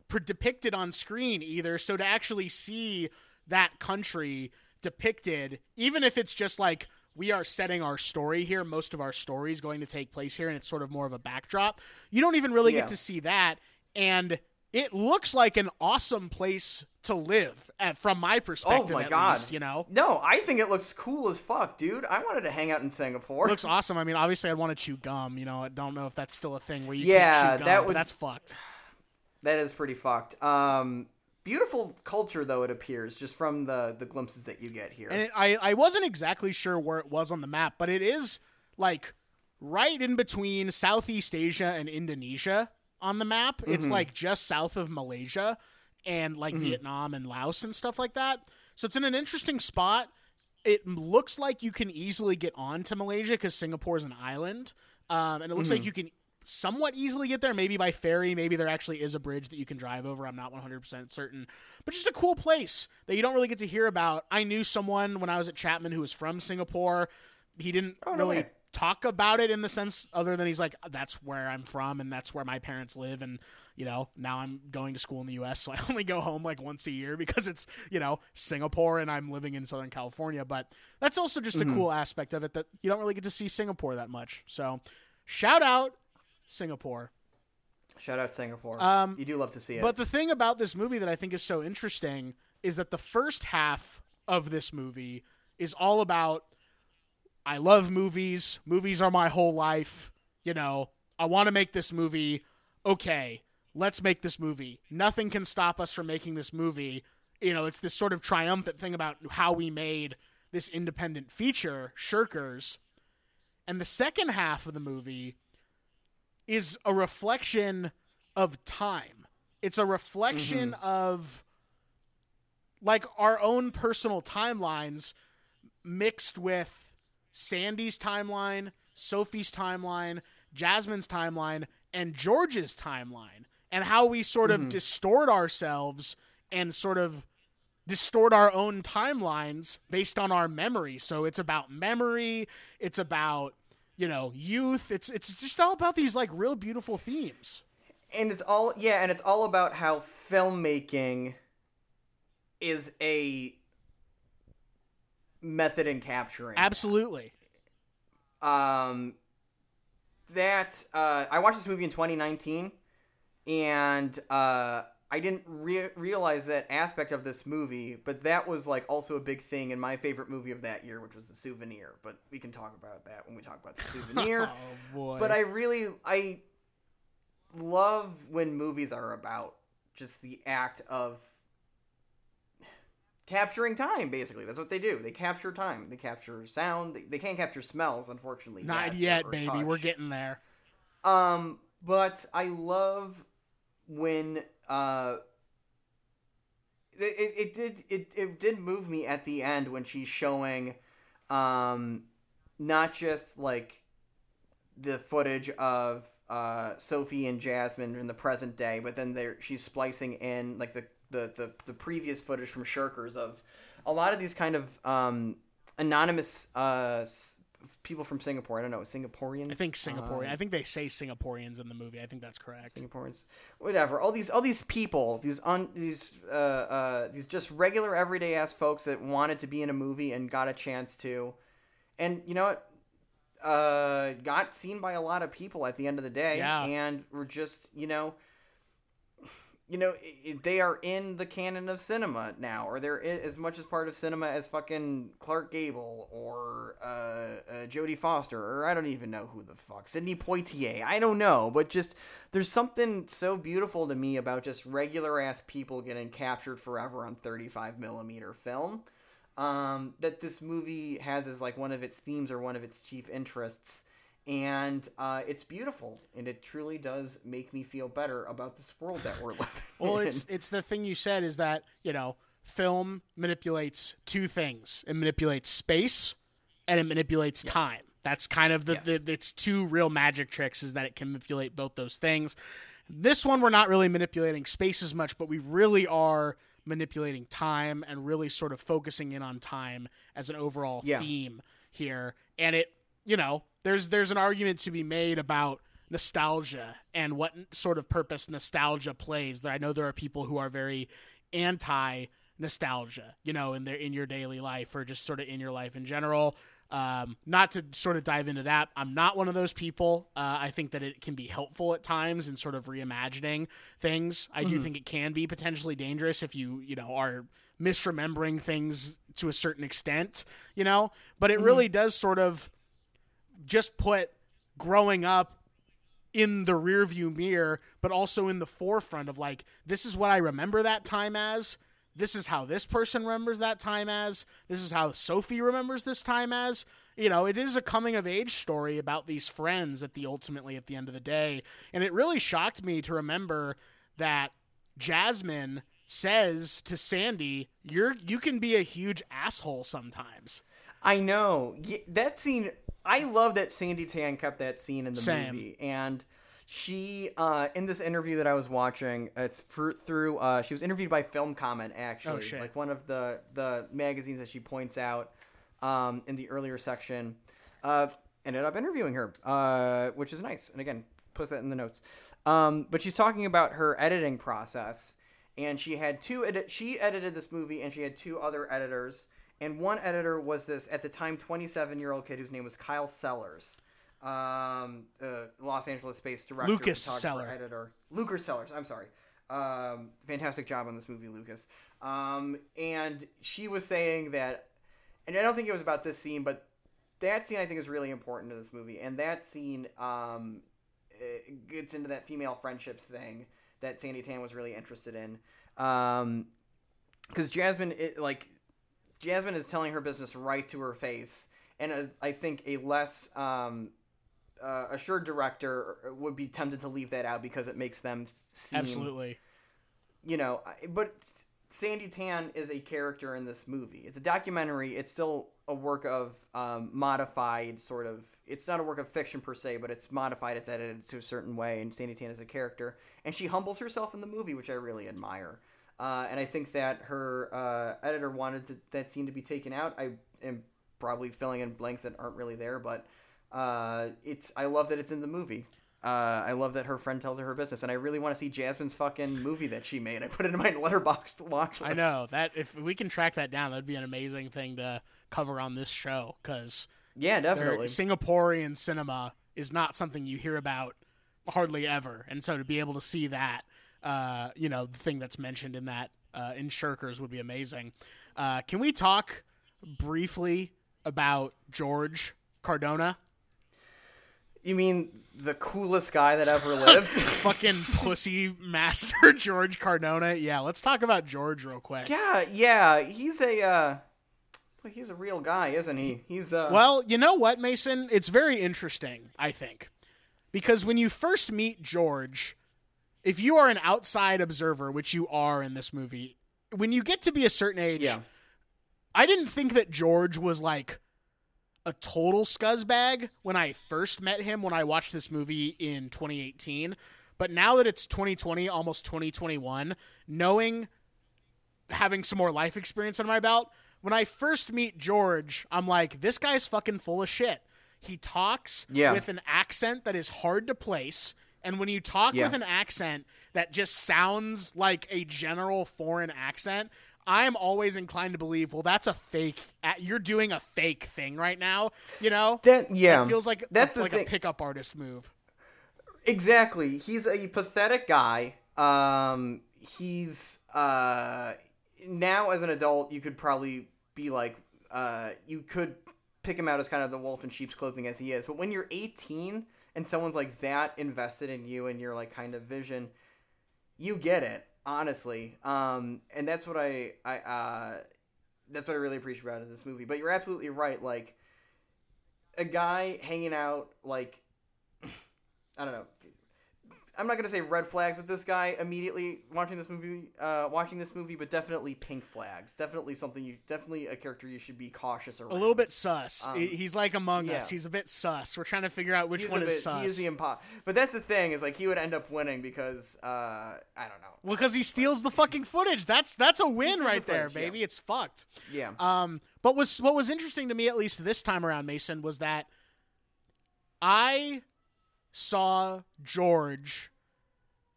per- depicted on screen either. So to actually see that country depicted, even if it's just like we are setting our story here, most of our story is going to take place here, and it's sort of more of a backdrop, you don't even really Yeah. get to see that. And it looks like an awesome place to live, at, from my perspective. Oh my god! least, you know. No, I think it looks cool as fuck, dude. I wanted to hang out in Singapore. It looks awesome. I mean, obviously, I'd want to chew gum. You know, I don't know if that's still a thing where you Yeah, can chew gum, that would- that's fucked. That is pretty fucked. Um, beautiful culture though it appears just from the the glimpses that you get here. And it, I, I wasn't exactly sure where it was on the map, but it is like right in between Southeast Asia and Indonesia on the map. It's mm-hmm. like just south of Malaysia and like mm-hmm. Vietnam and Laos and stuff like that. So it's in an interesting spot. It looks like you can easily get on to Malaysia because Singapore is an island. Um, and it looks like mm-hmm. you can somewhat easily get there, maybe by ferry. Maybe there actually is a bridge that you can drive over. I'm not 100% certain. But just a cool place that you don't really get to hear about. I knew someone when I was at Chapman who was from Singapore. He didn't Oh, really. Talk about it in the sense other than he's like, that's where I'm from and that's where my parents live. And, you know, now I'm going to school in the U.S., so I only go home like once a year because it's, you know, Singapore and I'm living in Southern California. But that's also just Mm-hmm. a cool aspect of it that you don't really get to see Singapore that much. So shout out Singapore. Shout out Singapore. Um, you do love to see it. But the thing about this movie that I think is so interesting is that the first half of this movie is all about I love movies. Movies are my whole life. You know, I want to make this movie. Okay, let's make this movie. Nothing can stop us from making this movie. You know, it's this sort of triumphant thing about how we made this independent feature, Shirkers. And the second half of the movie is a reflection of time. It's a reflection mm-hmm. of like our own personal timelines mixed with Sandi's timeline, Sophie's timeline, Jasmine's timeline, and George's timeline, and how we sort of mm-hmm. distort ourselves and sort of distort our own timelines based on our memory. So it's about memory, it's about you know youth. It's it's just all about these like real beautiful themes. and it's all yeah, and it's all about how filmmaking is a method in capturing. Absolutely. um that uh i watched this movie in 2019 and uh i didn't re- realize that aspect of this movie but that was like also a big thing in my favorite movie of that year which was the souvenir but we can talk about that when we talk about the souvenir Oh boy. but i really i love when movies are about just the act of capturing time basically that's what they do they capture time they capture sound they, they can't capture smells unfortunately not yet, yet, baby. touch. We're getting there. um but i love when uh it, it did it, it did move me at the end when she's showing um not just like the footage of uh, Sophie and Jasmine in the present day, but then there she's splicing in like the, the, the, the previous footage from Shirkers of a lot of these kind of um, anonymous uh, s- people from Singapore. I don't know, Singaporeans. I think Singaporean. Um, I think they say Singaporeans in the movie. I think that's correct. Singaporeans, whatever. All these, all these people, these un, these, uh, uh, these just regular everyday ass folks that wanted to be in a movie and got a chance to, and you know what, uh, got seen by a lot of people at the end of the day, Yeah. and were just, you know, you know, they are in the canon of cinema now, or they're as much as part of cinema as fucking Clark Gable or uh, uh, Jodie Foster, or I don't even know who the fuck, Sidney Poitier. I don't know, but just there's something so beautiful to me about just regular ass people getting captured forever on 35 millimeter film. Um, that this movie has as like one of its themes or one of its chief interests and uh, it's beautiful and it truly does make me feel better about this world that we're living Well, in. it's it's the thing you said is that you know film manipulates two things. It manipulates space and it manipulates Yes. time. That's kind of the, Yes. the its two real magic tricks is that it can manipulate both those things. This one we're not really manipulating space as much, but we really are manipulating time and really sort of focusing in on time as an overall Yeah. theme here. And it, you know, there's there's an argument to be made about nostalgia and what sort of purpose nostalgia plays. That I know there are people who are very anti nostalgia, you know, in their in your daily life or just sort of in your life in general. Um, not to sort of dive into that, I'm not one of those people. Uh, I think that it can be helpful at times in sort of reimagining things. I do think it can be potentially dangerous if you, you know, are misremembering things to a certain extent, you know. But it really does sort of just put growing up in the rearview mirror, but also in the forefront of like, this is what I remember that time as. This is how this person remembers that time as. This is how Sophie remembers this time as. You know, it is a coming of age story about these friends at the ultimately at the end of the day. And it really shocked me to remember that Jasmine says to Sandi, "You're you can be a huge asshole sometimes." I know that scene. I love that Sandi Tan kept that scene in the Same. movie, and she uh, in this interview that I was watching, it's through. Uh, she was interviewed by Film Comment, actually, Oh, like one of the the magazines that she points out um, in the earlier section. Uh, ended up interviewing her, uh, which is nice. And again, post that in the notes. Um, but she's talking about her editing process, and she had two. Edit- she edited this movie, and she had two other editors. And one editor was this at the time 27 year old kid whose name was Kyle Sellers, um, uh, Los Angeles-based director, Lucas photographer, Seller. editor, Lucas Sellers. I'm sorry. Um, fantastic job on this movie, Lucas. Um, and she was saying that, and I don't think it was about this scene, but that scene I think is really important to this movie, and that scene um, gets into that female friendship thing that Sandi Tan was really interested in. Um, because Jasmine, it, like, Jasmine is telling her business right to her face, and uh, I think a less um, uh, assured director would be tempted to leave that out because it makes them seem Absolutely. you know, but Sandi Tan is a character in this movie. It's a documentary. It's still a work of um, modified sort of. It's not a work of fiction per se, but it's modified. It's edited to a certain way, and Sandi Tan is a character, and she humbles herself in the movie, which I really admire. Uh, and I think that her uh, editor wanted to, that scene to be taken out. I am probably filling in blanks that aren't really there, but uh, it's. I love that it's in the movie. Uh, I love that her friend tells her her business, and I really want to see Jasmine's fucking movie that she made. I put it in my Letterboxd watch list. I know that if we can track that down, that'd be an amazing thing to cover on this show because Yeah, definitely. Singaporean cinema is not something you hear about hardly ever, and so to be able to see that, uh, you know, the thing that's mentioned in that uh, in Shirkers would be amazing. Uh, can we talk briefly about George Cardona? You mean the coolest guy that ever lived? Fucking pussy master George Cardona. Yeah, let's talk about George real quick. yeah, yeah. He's a. Uh, well, he's a real guy, isn't he? He's uh. Well, you know what, Mason? It's very interesting, I think. Because when you first meet George, if you are an outside observer, which you are in this movie, when you get to be a certain age, Yeah. I didn't think that George was like a total scuzzbag when I first met him when I watched this movie in 2018. But now that it's 2020, almost 2021, knowing having some more life experience under my belt, when I first meet George, I'm like, this guy's fucking full of shit. He talks Yeah. with an accent that is hard to place. And when you talk Yeah. with an accent that just sounds like a general foreign accent, I'm always inclined to believe, well, that's a fake. You're doing a fake thing right now. You know, That yeah. it feels like that's a, like thing. a pickup artist move. Exactly. He's a pathetic guy. Um, he's uh, now as an adult, you could probably be like, uh, you could pick him out as kind of the wolf in sheep's clothing as he is. But when you're 18 and someone's like that invested in you and your like kind of vision, you get it honestly. Um, and that's what I I uh, that's what I really appreciate about this movie. But you're absolutely right. Like a guy hanging out like I don't know. I'm not gonna say red flags with this guy immediately watching this movie, uh, watching this movie, but definitely pink flags. Definitely something you, definitely a character you should be cautious around. A little bit sus. Um, He's like Among yeah. Us. He's a bit sus. We're trying to figure out which He's one a is sus. he is the impo- But that's the thing is like he would end up winning because uh, I don't know. well, because he steals the fucking footage. That's that's a win right the there, footage, yeah. baby. It's fucked. Yeah. Um, but was what was interesting to me, at least this time around, Mason, was that I saw George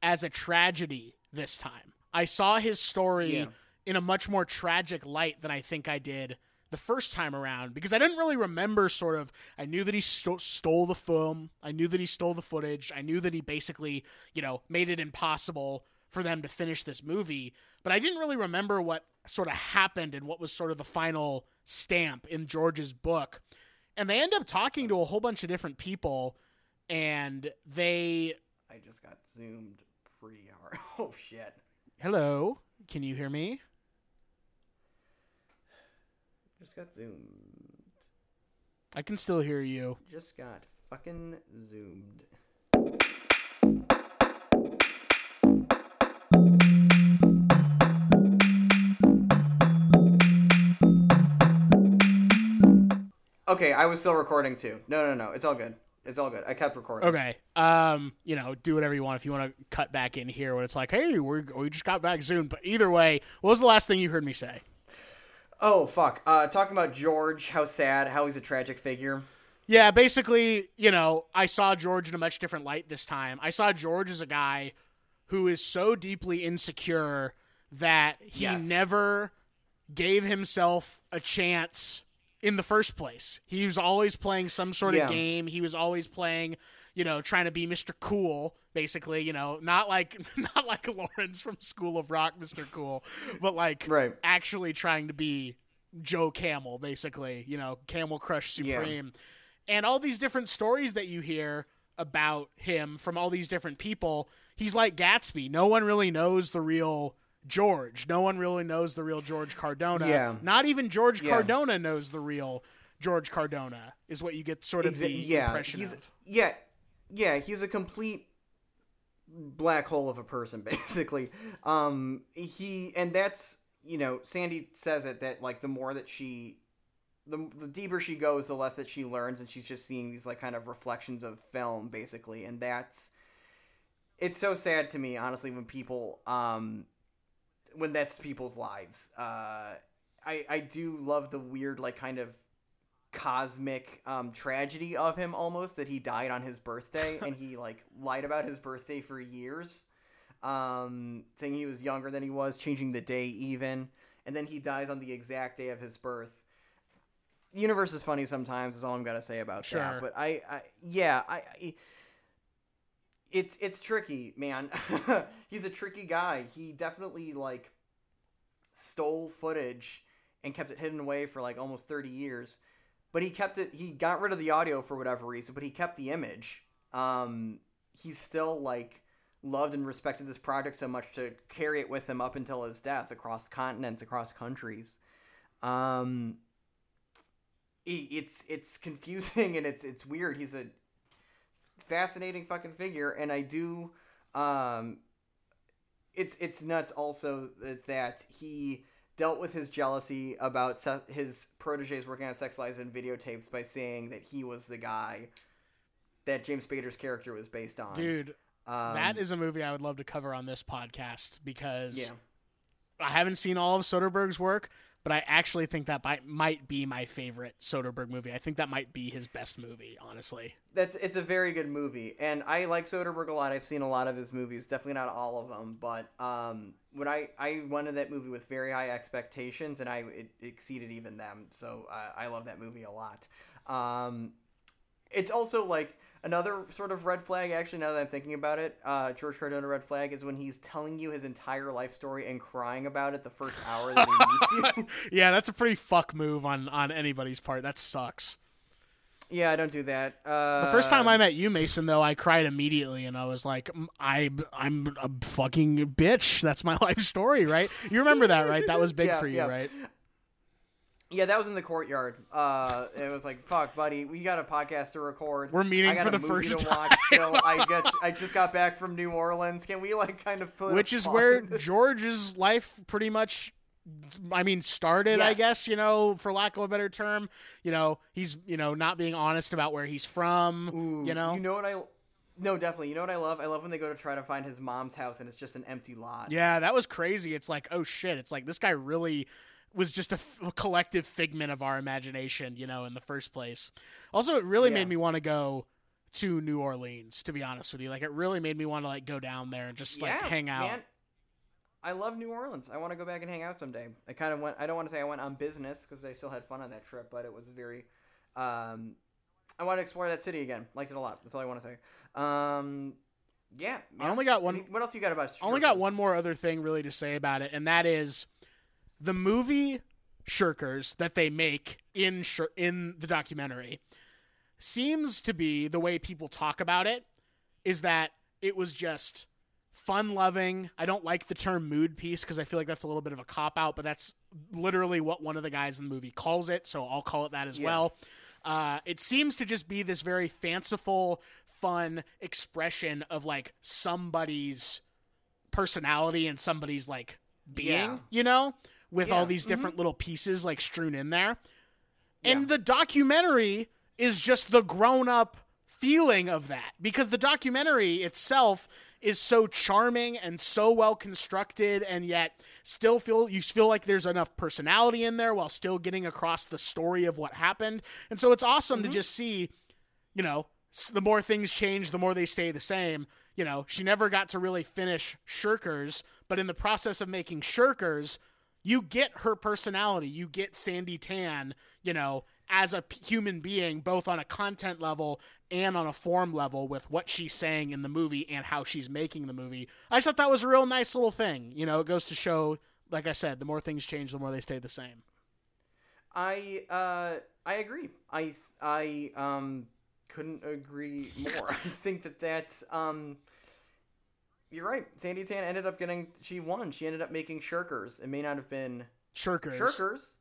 as a tragedy this time. I saw his story Yeah. in a much more tragic light than I think I did the first time around because I didn't really remember sort of I knew that he sto- stole the film, I knew that he stole the footage, I knew that he basically, you know, made it impossible for them to finish this movie, but I didn't really remember what sort of happened and what was sort of the final stamp in George's book. And they end up talking to a whole bunch of different people and they I just got zoomed pretty hard. Oh shit. Hello, can you hear me? Just got zoomed. I can still hear you. Just got fucking zoomed. Okay, I was still recording too. No, no, no. It's all good. It's all good. I kept recording. Okay. Um, you know, do whatever you want if you want to cut back in here when it's like, hey, we're, we just got back soon. But either way, what was the last thing you heard me say? Oh fuck. Uh, talking about George, how sad, how he's a tragic figure. Yeah, basically, you know, I saw George in a much different light this time. I saw George as a guy who is so deeply insecure that he Yes. never gave himself a chance in the first place. He was always playing some sort Yeah. of game. He was always playing, you know, trying to be Mr. Cool, basically, you know, not like not like Lawrence from School of Rock, Mr. Cool, but like Right. actually trying to be Joe Camel, basically, you know, Camel Crush Yeah. Supreme. And all these different stories that you hear about him from all these different people, he's like Gatsby. No one really knows the real George. No one really knows the real George Cardona. Yeah. Not even George Yeah. Cardona knows the real George Cardona, is what you get sort of Exa- the yeah, impression he's of. yeah, yeah. He's a complete black hole of a person, basically. Um, he and that's you know, Sandi says it that like the more that she, the the deeper she goes, the less that she learns, and she's just seeing these like kind of reflections of film, basically, and that's. It's so sad to me, honestly, when people, um, when that's people's lives. Uh, I I do love the weird like kind of cosmic um, tragedy of him almost that he died on his birthday and he like lied about his birthday for years um, saying he was younger than he was changing the day even and then he dies on the exact day of his birth the universe is funny sometimes is all i'm gonna say about Sure. that but i, I yeah I, I it's it's tricky man. He's a tricky guy. He definitely like stole footage and kept it hidden away for like almost 30 years. But he kept it he got rid of the audio for whatever reason but he kept the image. Um he's still like loved and respected this project so much to carry it with him up until his death across continents across countries. Um it's it's confusing and it's it's weird. He's a fascinating fucking figure and i do um it's it's nuts also that, that he dealt with his jealousy about se- his proteges working on sex lies and videotapes by saying that he was the guy that James Spader's character was based on. Dude, um, that is a movie I would love to cover on this podcast because yeah, I haven't seen all of Soderbergh's work, but I actually think that might, might be my favorite Soderbergh movie. I think that might be his best movie, honestly. that's it's a very good movie, and I like Soderbergh a lot. I've seen a lot of his movies, definitely not all of them, but um, when I I went to that movie with very high expectations, and I it exceeded even them. So uh, I love that movie a lot. Um, it's also like another sort of red flag. Actually, now that I'm thinking about it, uh, George Cardona red flag is when he's telling you his entire life story and crying about it the first hour that he meets you. yeah, that's a pretty fuck move on on anybody's part. That sucks. yeah, I don't do that. Uh, The first time I met you, Mason, though, I cried immediately, and I was like, "Mm, "I, I'm a fucking bitch. That's my life story, right? You remember that, right? That was big Yeah, for you, yeah. right? Yeah, that was in the courtyard. Uh, it was like, "Fuck, buddy, we got a podcast to record. We're meeting I got for the first to time." watch still. I get, I just got back from New Orleans. Can we like kind of put which is where? George's life pretty much I mean started, I guess, you know, for lack of a better term. You know, he's, you know, not being honest about where he's from, Ooh, you know. you know what I? No, definitely. You know what I love? I love when they go to try to find his mom's house and it's just an empty lot. Yeah, that was crazy. It's like, oh shit, it's like this guy really was just a, f- a collective figment of our imagination, you know, in the first place. Also, it really Yeah. made me want to go to New Orleans, to be honest with you. Like it really made me want to like go down there and just like Yeah, hang out. Man. I love New Orleans. I want to go back and hang out someday. I kind of went. I don't want to say I went on business because I still had fun on that trip, but it was very. Um, I want to explore that city again. Liked it a lot. That's all I want to say. Um, yeah. I only got one What else you got about? I only got one more other thing really to say about it, and that is the movie Shirkers that they make in Shir- in the documentary seems to be the way people talk about it is that it was just fun loving. I don't like the term mood piece because I feel like that's a little bit of a cop out, but that's literally what one of the guys in the movie calls it, so I'll call it that as Yeah. well. Uh, it seems to just be this very fanciful, fun expression of like somebody's personality and somebody's like being, Yeah. you know, with all these different mm-hmm. little pieces like strewn in there. Yeah. And the documentary is just the grown up feeling of that because the documentary itself is so charming and so well constructed and yet still feel you feel like there's enough personality in there while still getting across the story of what happened. And so it's awesome to mm-hmm. just see, you know, the more things change, the more they stay the same. You know, she never got to really finish Shirkers, but in the process of making Shirkers, you get her personality. You get Sandi Tan, you know, as a human being, both on a content level and on a form level with what she's saying in the movie and how she's making the movie. I just thought that was a real nice little thing. You know, it goes to show, like I said, the more things change, the more they stay the same. I uh I agree. I I um couldn't agree more. I think that that's um you're right. Sandi Tan ended up getting she won. She ended up making Shirkers. It may not have been Shirkers. Shirkers,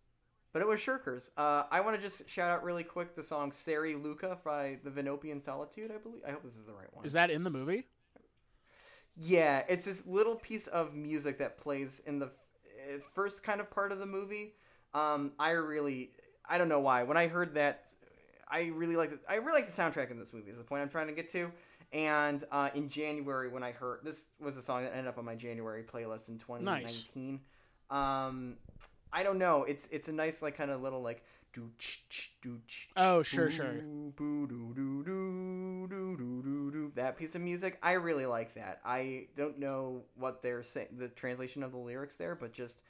but it was Shirkers. Uh, I want to just shout out really quick the song "Sari Luca" by the Venopian Solitude. I believe. I hope this is the right one. Is that in the movie? Yeah, it's this little piece of music that plays in the f- first kind of part of the movie. Um, I really, I don't know why. When I heard that, I really like. The, I really like the soundtrack in this movie. Is the point I'm trying to get to. And uh, in January, when I heard this was a song that ended up on my January playlist in 2019. Um, I don't know. It's it's a nice like kind of little like do ch ch do. Oh, sure, sure. That piece of music, I really like that. I don't know what they're saying, the translation of the lyrics there, but just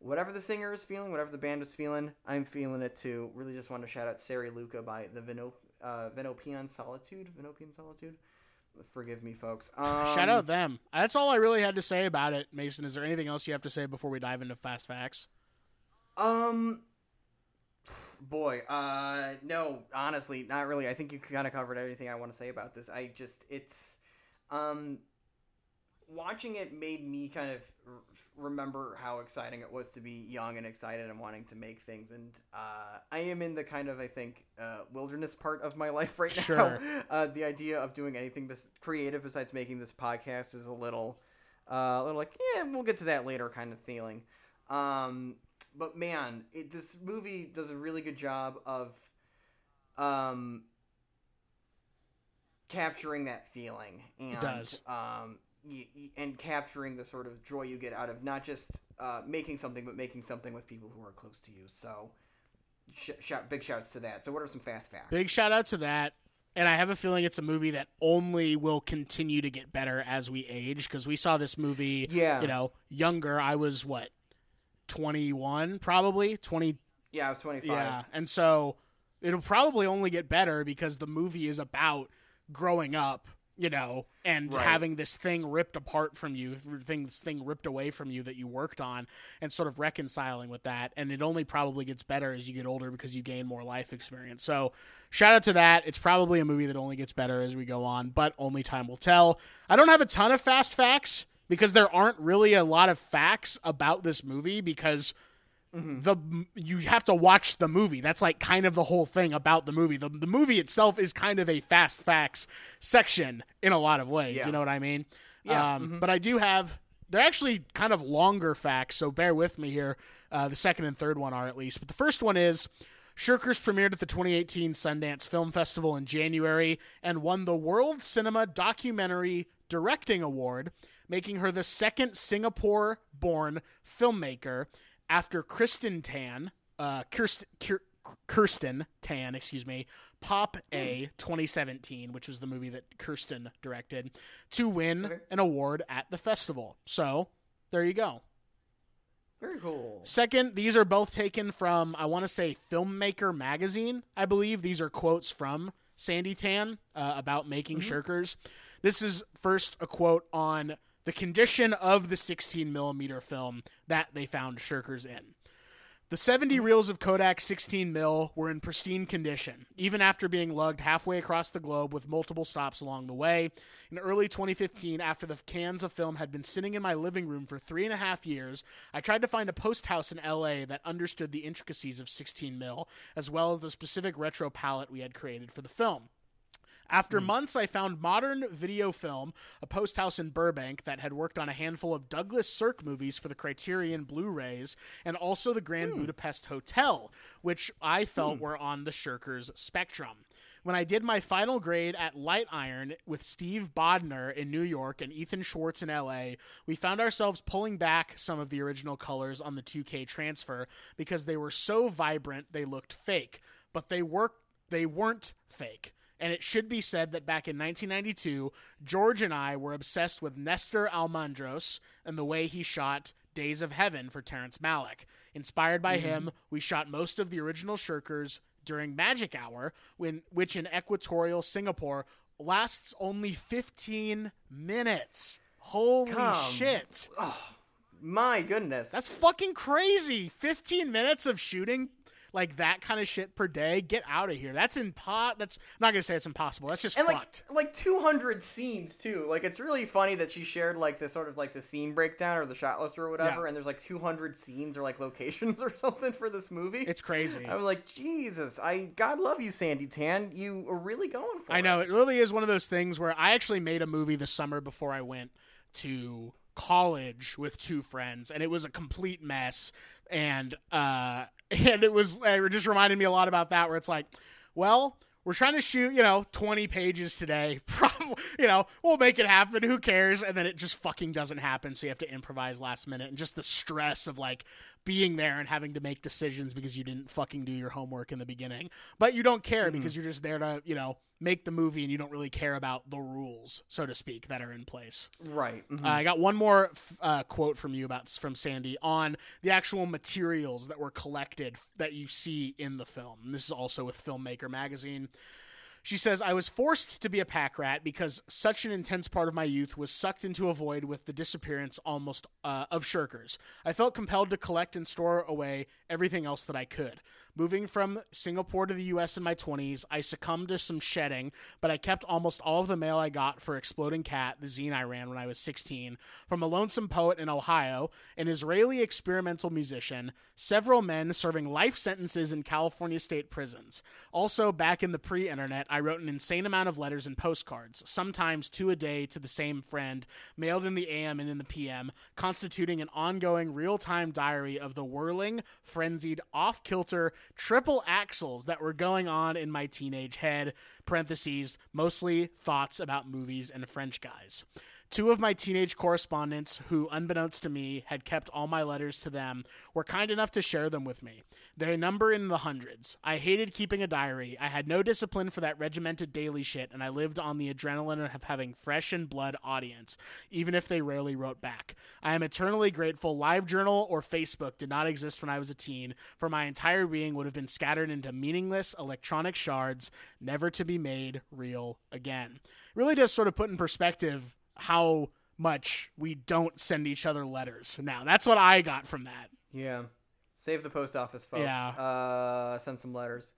whatever the singer is feeling, whatever the band is feeling, I'm feeling it too. Really, just want to shout out Sari Luca by the Veno, uh, Venopian Solitude. Venopian Solitude. Forgive me, folks. Um, Shout out them. That's all I really had to say about it, Mason. Is there anything else you have to say before we dive into fast facts? Um, boy, uh, no, honestly, not really. I think you kind of covered everything I want to say about this. I just, it's, um, watching it made me kind of r- remember how exciting it was to be young and excited and wanting to make things. And uh, I am in the kind of, I think, uh, wilderness part of my life right now. Sure. Uh, the idea of doing anything bes- creative besides making this podcast is a little, uh, a little like, yeah, we'll get to that later kind of feeling. Um, but man, it, this movie does a really good job of um, capturing that feeling and does. um, and capturing the sort of joy you get out of not just uh, making something, but making something with people who are close to you. So, sh- shout big shouts to that. So, what are some fast facts? Big shout out to that. And I have a feeling it's a movie that only will continue to get better as we age because we saw this movie, Yeah. you know, younger. I was what, 21, probably 20. yeah, I was twenty five. Yeah. And so it'll probably only get better because the movie is about growing up, you know, and Right. having this thing ripped apart from you, thing, this thing ripped away from you that you worked on, and sort of reconciling with that. And it only probably gets better as you get older because you gain more life experience. So, shout out to that. It's probably a movie that only gets better as we go on, but only time will tell. I don't have a ton of fast facts because there aren't really a lot of facts about this movie because the you have to watch the movie. That's like kind of the whole thing about the movie. The the movie itself is kind of a fast facts section in a lot of ways. Yeah. You know what I mean? Yeah, Um, But I do have. They're actually kind of longer facts, so bear with me here. Uh, the second and third one are at least, but the first one is. Shirkers premiered at the 2018 Sundance Film Festival in January and won the World Cinema Documentary Directing Award, making her the second Singapore born filmmaker after Kristen Tan, uh, Kirsten, Kirsten Tan, excuse me, Pop Aye 2017, which was the movie that Kirsten directed, to win Okay. an award at the festival. So there you go. Very cool. Second, these are both taken from, I want to say, Filmmaker Magazine. I believe these are quotes from Sandi Tan uh, about making shirkers. This is first a quote on the condition of the 16 millimeter film that they found shirkers in. The 70 reels of Kodak 16 mil were in pristine condition, even after being lugged halfway across the globe with multiple stops along the way. In early 2015, after the cans of film had been sitting in my living room for three and a half years, I tried to find a post house in LA that understood the intricacies of 16 mil, as well as the specific retro palette we had created for the film. After hmm. months, I found Modern Video Film, a post house in Burbank that had worked on a handful of Douglas Sirk movies for the Criterion Blu rays, and also the Grand hmm. Budapest Hotel, which I felt hmm. were on the Shirkers spectrum. When I did my final grade at Light Iron with Steve Bodner in New York and Ethan Schwartz in LA, we found ourselves pulling back some of the original colors on the 2K transfer because they were so vibrant they looked fake. But they were they weren't fake. And it should be said that back in 1992, George and I were obsessed with Nestor Almendros and the way he shot Days of Heaven for Terrence Malick. Inspired by mm-hmm. him, we shot most of the original Shirkers during Magic Hour, when which in equatorial Singapore lasts only 15 minutes. Holy Come shit. Oh, my goodness. That's fucking crazy. 15 minutes of shooting like that kind of shit per day. Get out of here. That's impo that's I'm not going to say it's impossible. That's just and like fucked. like 200 scenes too. Like it's really funny that she shared like the sort of like the scene breakdown or the shot list or whatever, Yeah. and there's like 200 scenes or like locations or something for this movie. It's crazy. I was like, Jesus, I God love you, Sandi Tan. You are really going for I it. I know it really is one of those things where I actually made a movie this summer before I went to college with two friends, and it was a complete mess. And uh, and it was it just reminded me a lot about that, where it's like, well. We're trying to shoot, you know, 20 pages today. Probably, you know, we'll make it happen. Who cares? And then it just fucking doesn't happen. So you have to improvise last minute. And just the stress of like being there and having to make decisions because you didn't fucking do your homework in the beginning. But you don't care because you're just there to, you know, make the movie and you don't really care about the rules, so to speak, that are in place. Right. mhm. Uh, I got one more f- uh, quote from you about from Sandi on the actual materials that were collected that you see in the film. And this is also with Filmmaker magazine. She says, I was forced to be a pack rat because such an intense part of my youth was sucked into a void with the disappearance almost uh, of shirkers. I felt compelled to collect and store away everything else that I could. Moving from Singapore to the US in my 20s, I succumbed to some shedding, but I kept almost all of the mail I got for Exploding Cat, the zine I ran when I was 16, from a lonesome poet in Ohio, an Israeli experimental musician, several men serving life sentences in California state prisons. Also, back in the pre internet, I wrote an insane amount of letters and postcards, sometimes two a day to the same friend, mailed in the AM and in the PM, constituting an ongoing real time diary of the whirling, frenzied, off kilter, triple axles that were going on in my teenage head, parentheses, mostly thoughts about movies and French guys. Two of my teenage correspondents, who, unbeknownst to me, had kept all my letters to them, were kind enough to share them with me. They number in the hundreds. I hated keeping a diary. I had no discipline for that regimented daily shit, and I lived on the adrenaline of having fresh and blood audience, even if they rarely wrote back. I am eternally grateful LiveJournal or Facebook did not exist when I was a teen, for my entire being would have been scattered into meaningless electronic shards, never to be made real again. Really does sort of put in perspective how much we don't send each other letters now. That's what I got from that. Yeah. Save the post office, folks. Yeah. Uh, send some letters.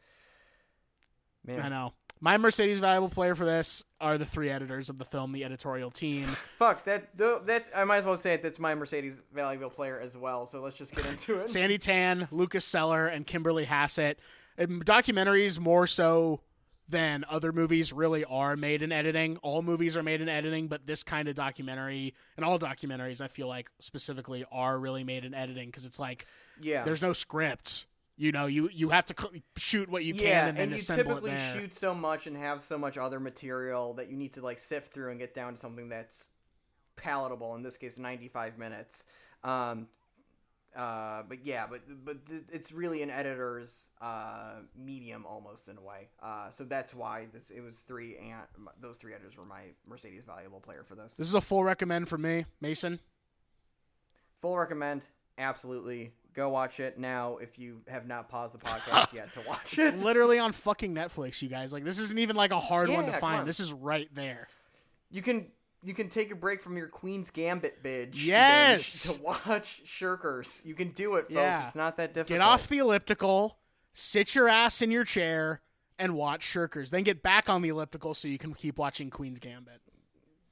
Man. I know. My Mercedes valuable player for this are the three editors of the film, the editorial team. Fuck that. th- That's I might as well say it. That's my Mercedes valuable player as well. So let's just get into it. Sandy Tan, Lucas Celler, and Kimberly Hassett. And documentaries more so than other movies really are made in editing. All movies are made in editing, but this kind of documentary and all documentaries, I feel like specifically, are really made in editing because it's like yeah. there's no script. You know, you you have to shoot what you can yeah, and then you assemble typically it there. shoot so much and have so much other material that you need to like sift through and get down to something that's palatable. In this case, 95 minutes. Um, uh, but yeah, but but th- it's really an editor's uh, medium almost in a way. Uh, so that's why this it was three and those three editors were my Mercedes valuable player for this. This is a full recommend for me, Mason. Full recommend, absolutely. Go watch it now if you have not paused the podcast yet to watch it. It's literally on fucking Netflix, you guys. Like this isn't even like a hard one to find. on. This is right there. You can you can take a break from your Queen's Gambit bitch. Yes! to watch Shirkers. You can do it, folks. Yeah. It's not that difficult. Get off the elliptical, sit your ass in your chair, and watch Shirkers. Then get back on the elliptical so you can keep watching Queen's Gambit.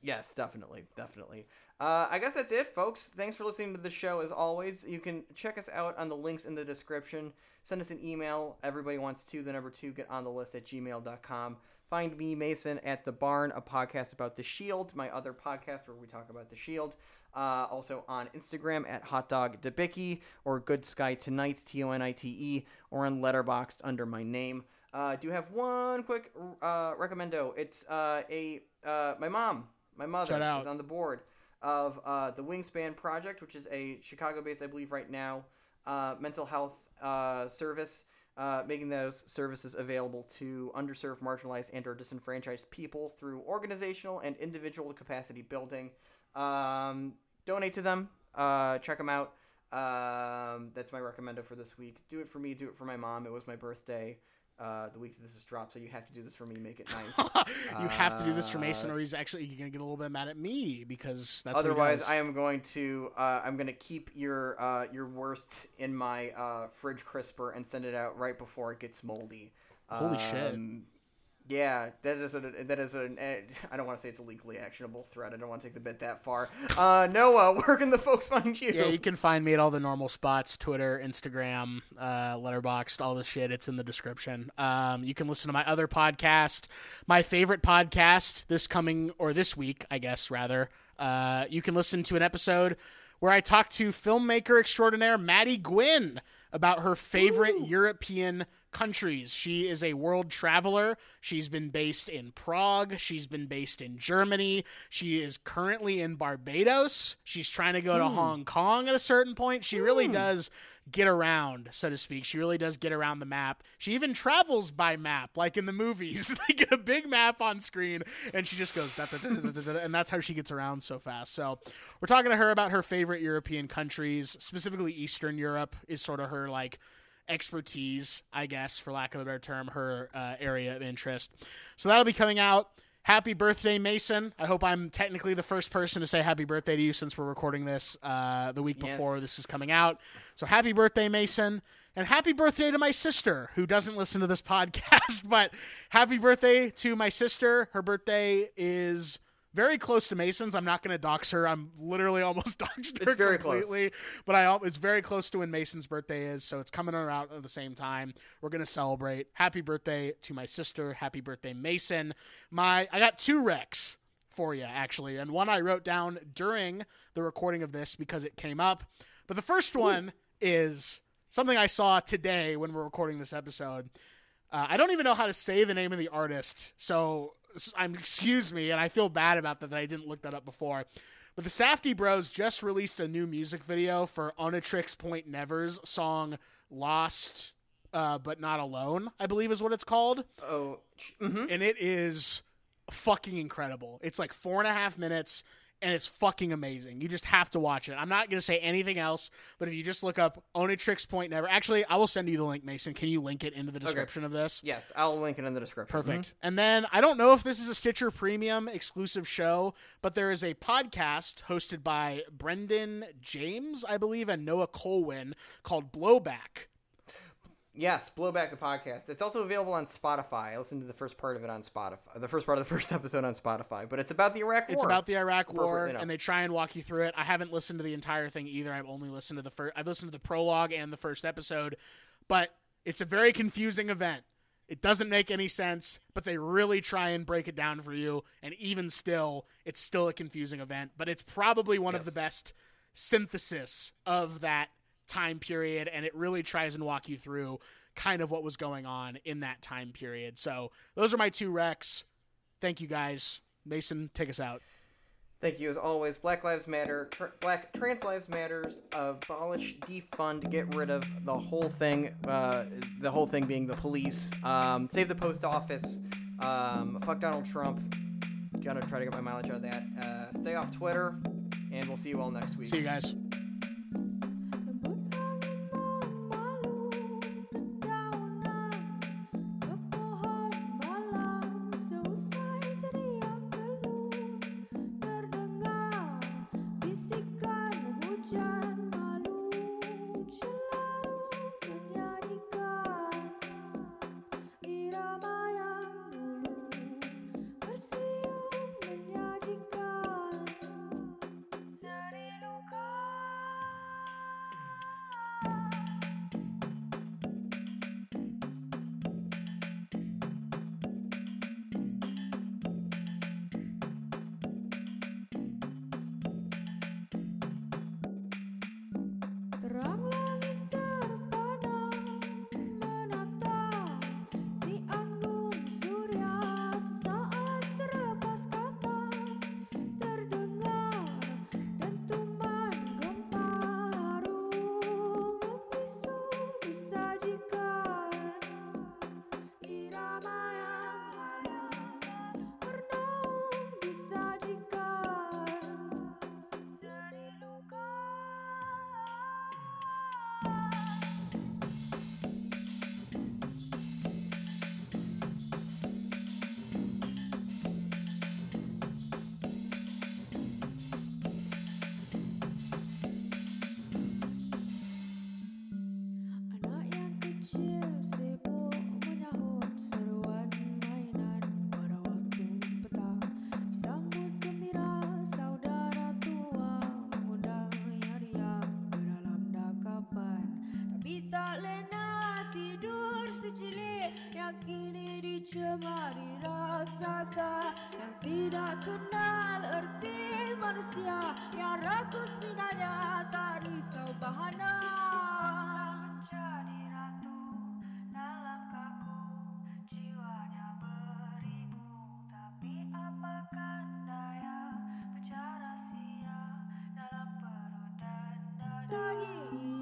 Yes, definitely, definitely. Uh, I guess that's it, folks. Thanks for listening to the show. As always, you can check us out on the links in the description. Send us an email. Everybody wants to the number two get on the list at gmail.com. Find me, Mason, at the Barn, a podcast about the Shield, my other podcast where we talk about the Shield. Uh, also on Instagram at hotdogdebicki or Good Sky Tonight, T O N I T E, or on Letterboxd under my name. Uh, do have one quick uh, recommendo. It's uh, a uh, my mom, my mother, is on the board of uh, the Wingspan Project, which is a Chicago-based, I believe, right now, uh, mental health uh, service, uh, making those services available to underserved, marginalized, and/or disenfranchised people through organizational and individual capacity building. Um, donate to them. Uh, check them out. Um, that's my recommendo for this week. Do it for me. Do it for my mom. It was my birthday. Uh, the week that this is dropped, so you have to do this for me. Make it nice. you have to do this for Mason, Uh, or he's actually going to get a little bit mad at me because that's Otherwise. I am going to uh, I'm going to keep your uh, your worst in my uh, fridge crisper and send it out right before it gets moldy. Holy shit. Yeah, that is a that is an eh, I don't want to say it's a legally actionable threat. I don't want to take the bit that far. Uh, Noah, where can the folks find you? Yeah, you can find me at all the normal spots Twitter, Instagram, uh, Letterboxd, all the shit. It's in the description. Um, you can listen to my other podcast, my favorite podcast this coming, or this week, I guess, rather. Uh, you can listen to an episode where I talk to filmmaker extraordinaire Maddie Gwynn about her favorite European countries. She is a world traveler. She's been based in Prague. She's been based in Germany. She is currently in Barbados. She's trying to go to hmm. Hong Kong at a certain point. She really hmm. does get around, so to speak. She really does get around the map. She even travels by map, like in the movies. they get a big map on screen, and she just goes, da, da, da, and that's how she gets around so fast. So, we're talking to her about her favorite European countries, specifically Eastern Europe is sort of her like expertise, I guess, for lack of a better term, her uh, area of interest. So that'll be coming out. Happy birthday, Mason. I hope I'm technically the first person to say happy birthday to you since we're recording this uh, the week before Yes. this is coming out. So happy birthday, Mason. And happy birthday to my sister, who doesn't listen to this podcast, but happy birthday to my sister. Her birthday is very close to Mason's. I'm not going to dox her. I'm literally almost doxed her It's very close. completely, but I it's very close to when Mason's birthday is, so it's coming around at the same time. We're going to celebrate. Happy birthday to my sister. Happy birthday, Mason. My I got two recs for you actually, and one I wrote down during the recording of this because it came up. But the first one is something I saw today when we're recording this episode. Uh, I don't even know how to say the name of the artist, so I'm excuse me, and I feel bad about that that I didn't look that up before. But the Safdie Bros just released a new music video for Oneohtrix Point Never's song "Lost uh, But Not Alone," I believe is what it's called Oh, mm-hmm. and it is fucking incredible. It's like four and a half minutes, and it's fucking amazing. You just have to watch it. I'm not gonna say anything else, but if you just look up Oneohtrix Point Never, actually, I will send you the link, Mason. Can you link it into the description of this? yes, I'll link it in the description. Perfect. Mm-hmm. And then I don't know if this is a Stitcher Premium exclusive show, but there is a podcast hosted by Brendan James, I believe, and Noah Kulwin called Blowback. Yes, Blowback the podcast. It's also available on Spotify. I listened to the first part of it on Spotify. The first part of the first episode on Spotify. But it's about the Iraq War. It's about the Iraq War, enough. and they try and walk you through it. I haven't listened to the entire thing either. I've only listened to the first. I've listened to the prologue and the first episode, but it's a very confusing event. It doesn't make any sense, but they really try and break it down for you. And even still, it's still a confusing event. But it's probably one of the best synthesis of that time period, and it really tries and walk you through kind of what was going on in that time period. So those are my two recs. Thank you guys. Mason, take us out. Thank you as always. Black Lives Matter, tr- Black Trans Lives Matters, abolish, defund, get rid of the whole thing. Uh, the whole thing being the police. Um, save the post office. Um, fuck Donald Trump. Gonna try to get my mileage out of that. Uh, stay off Twitter, and we'll see you all next week. See you guys. 大意。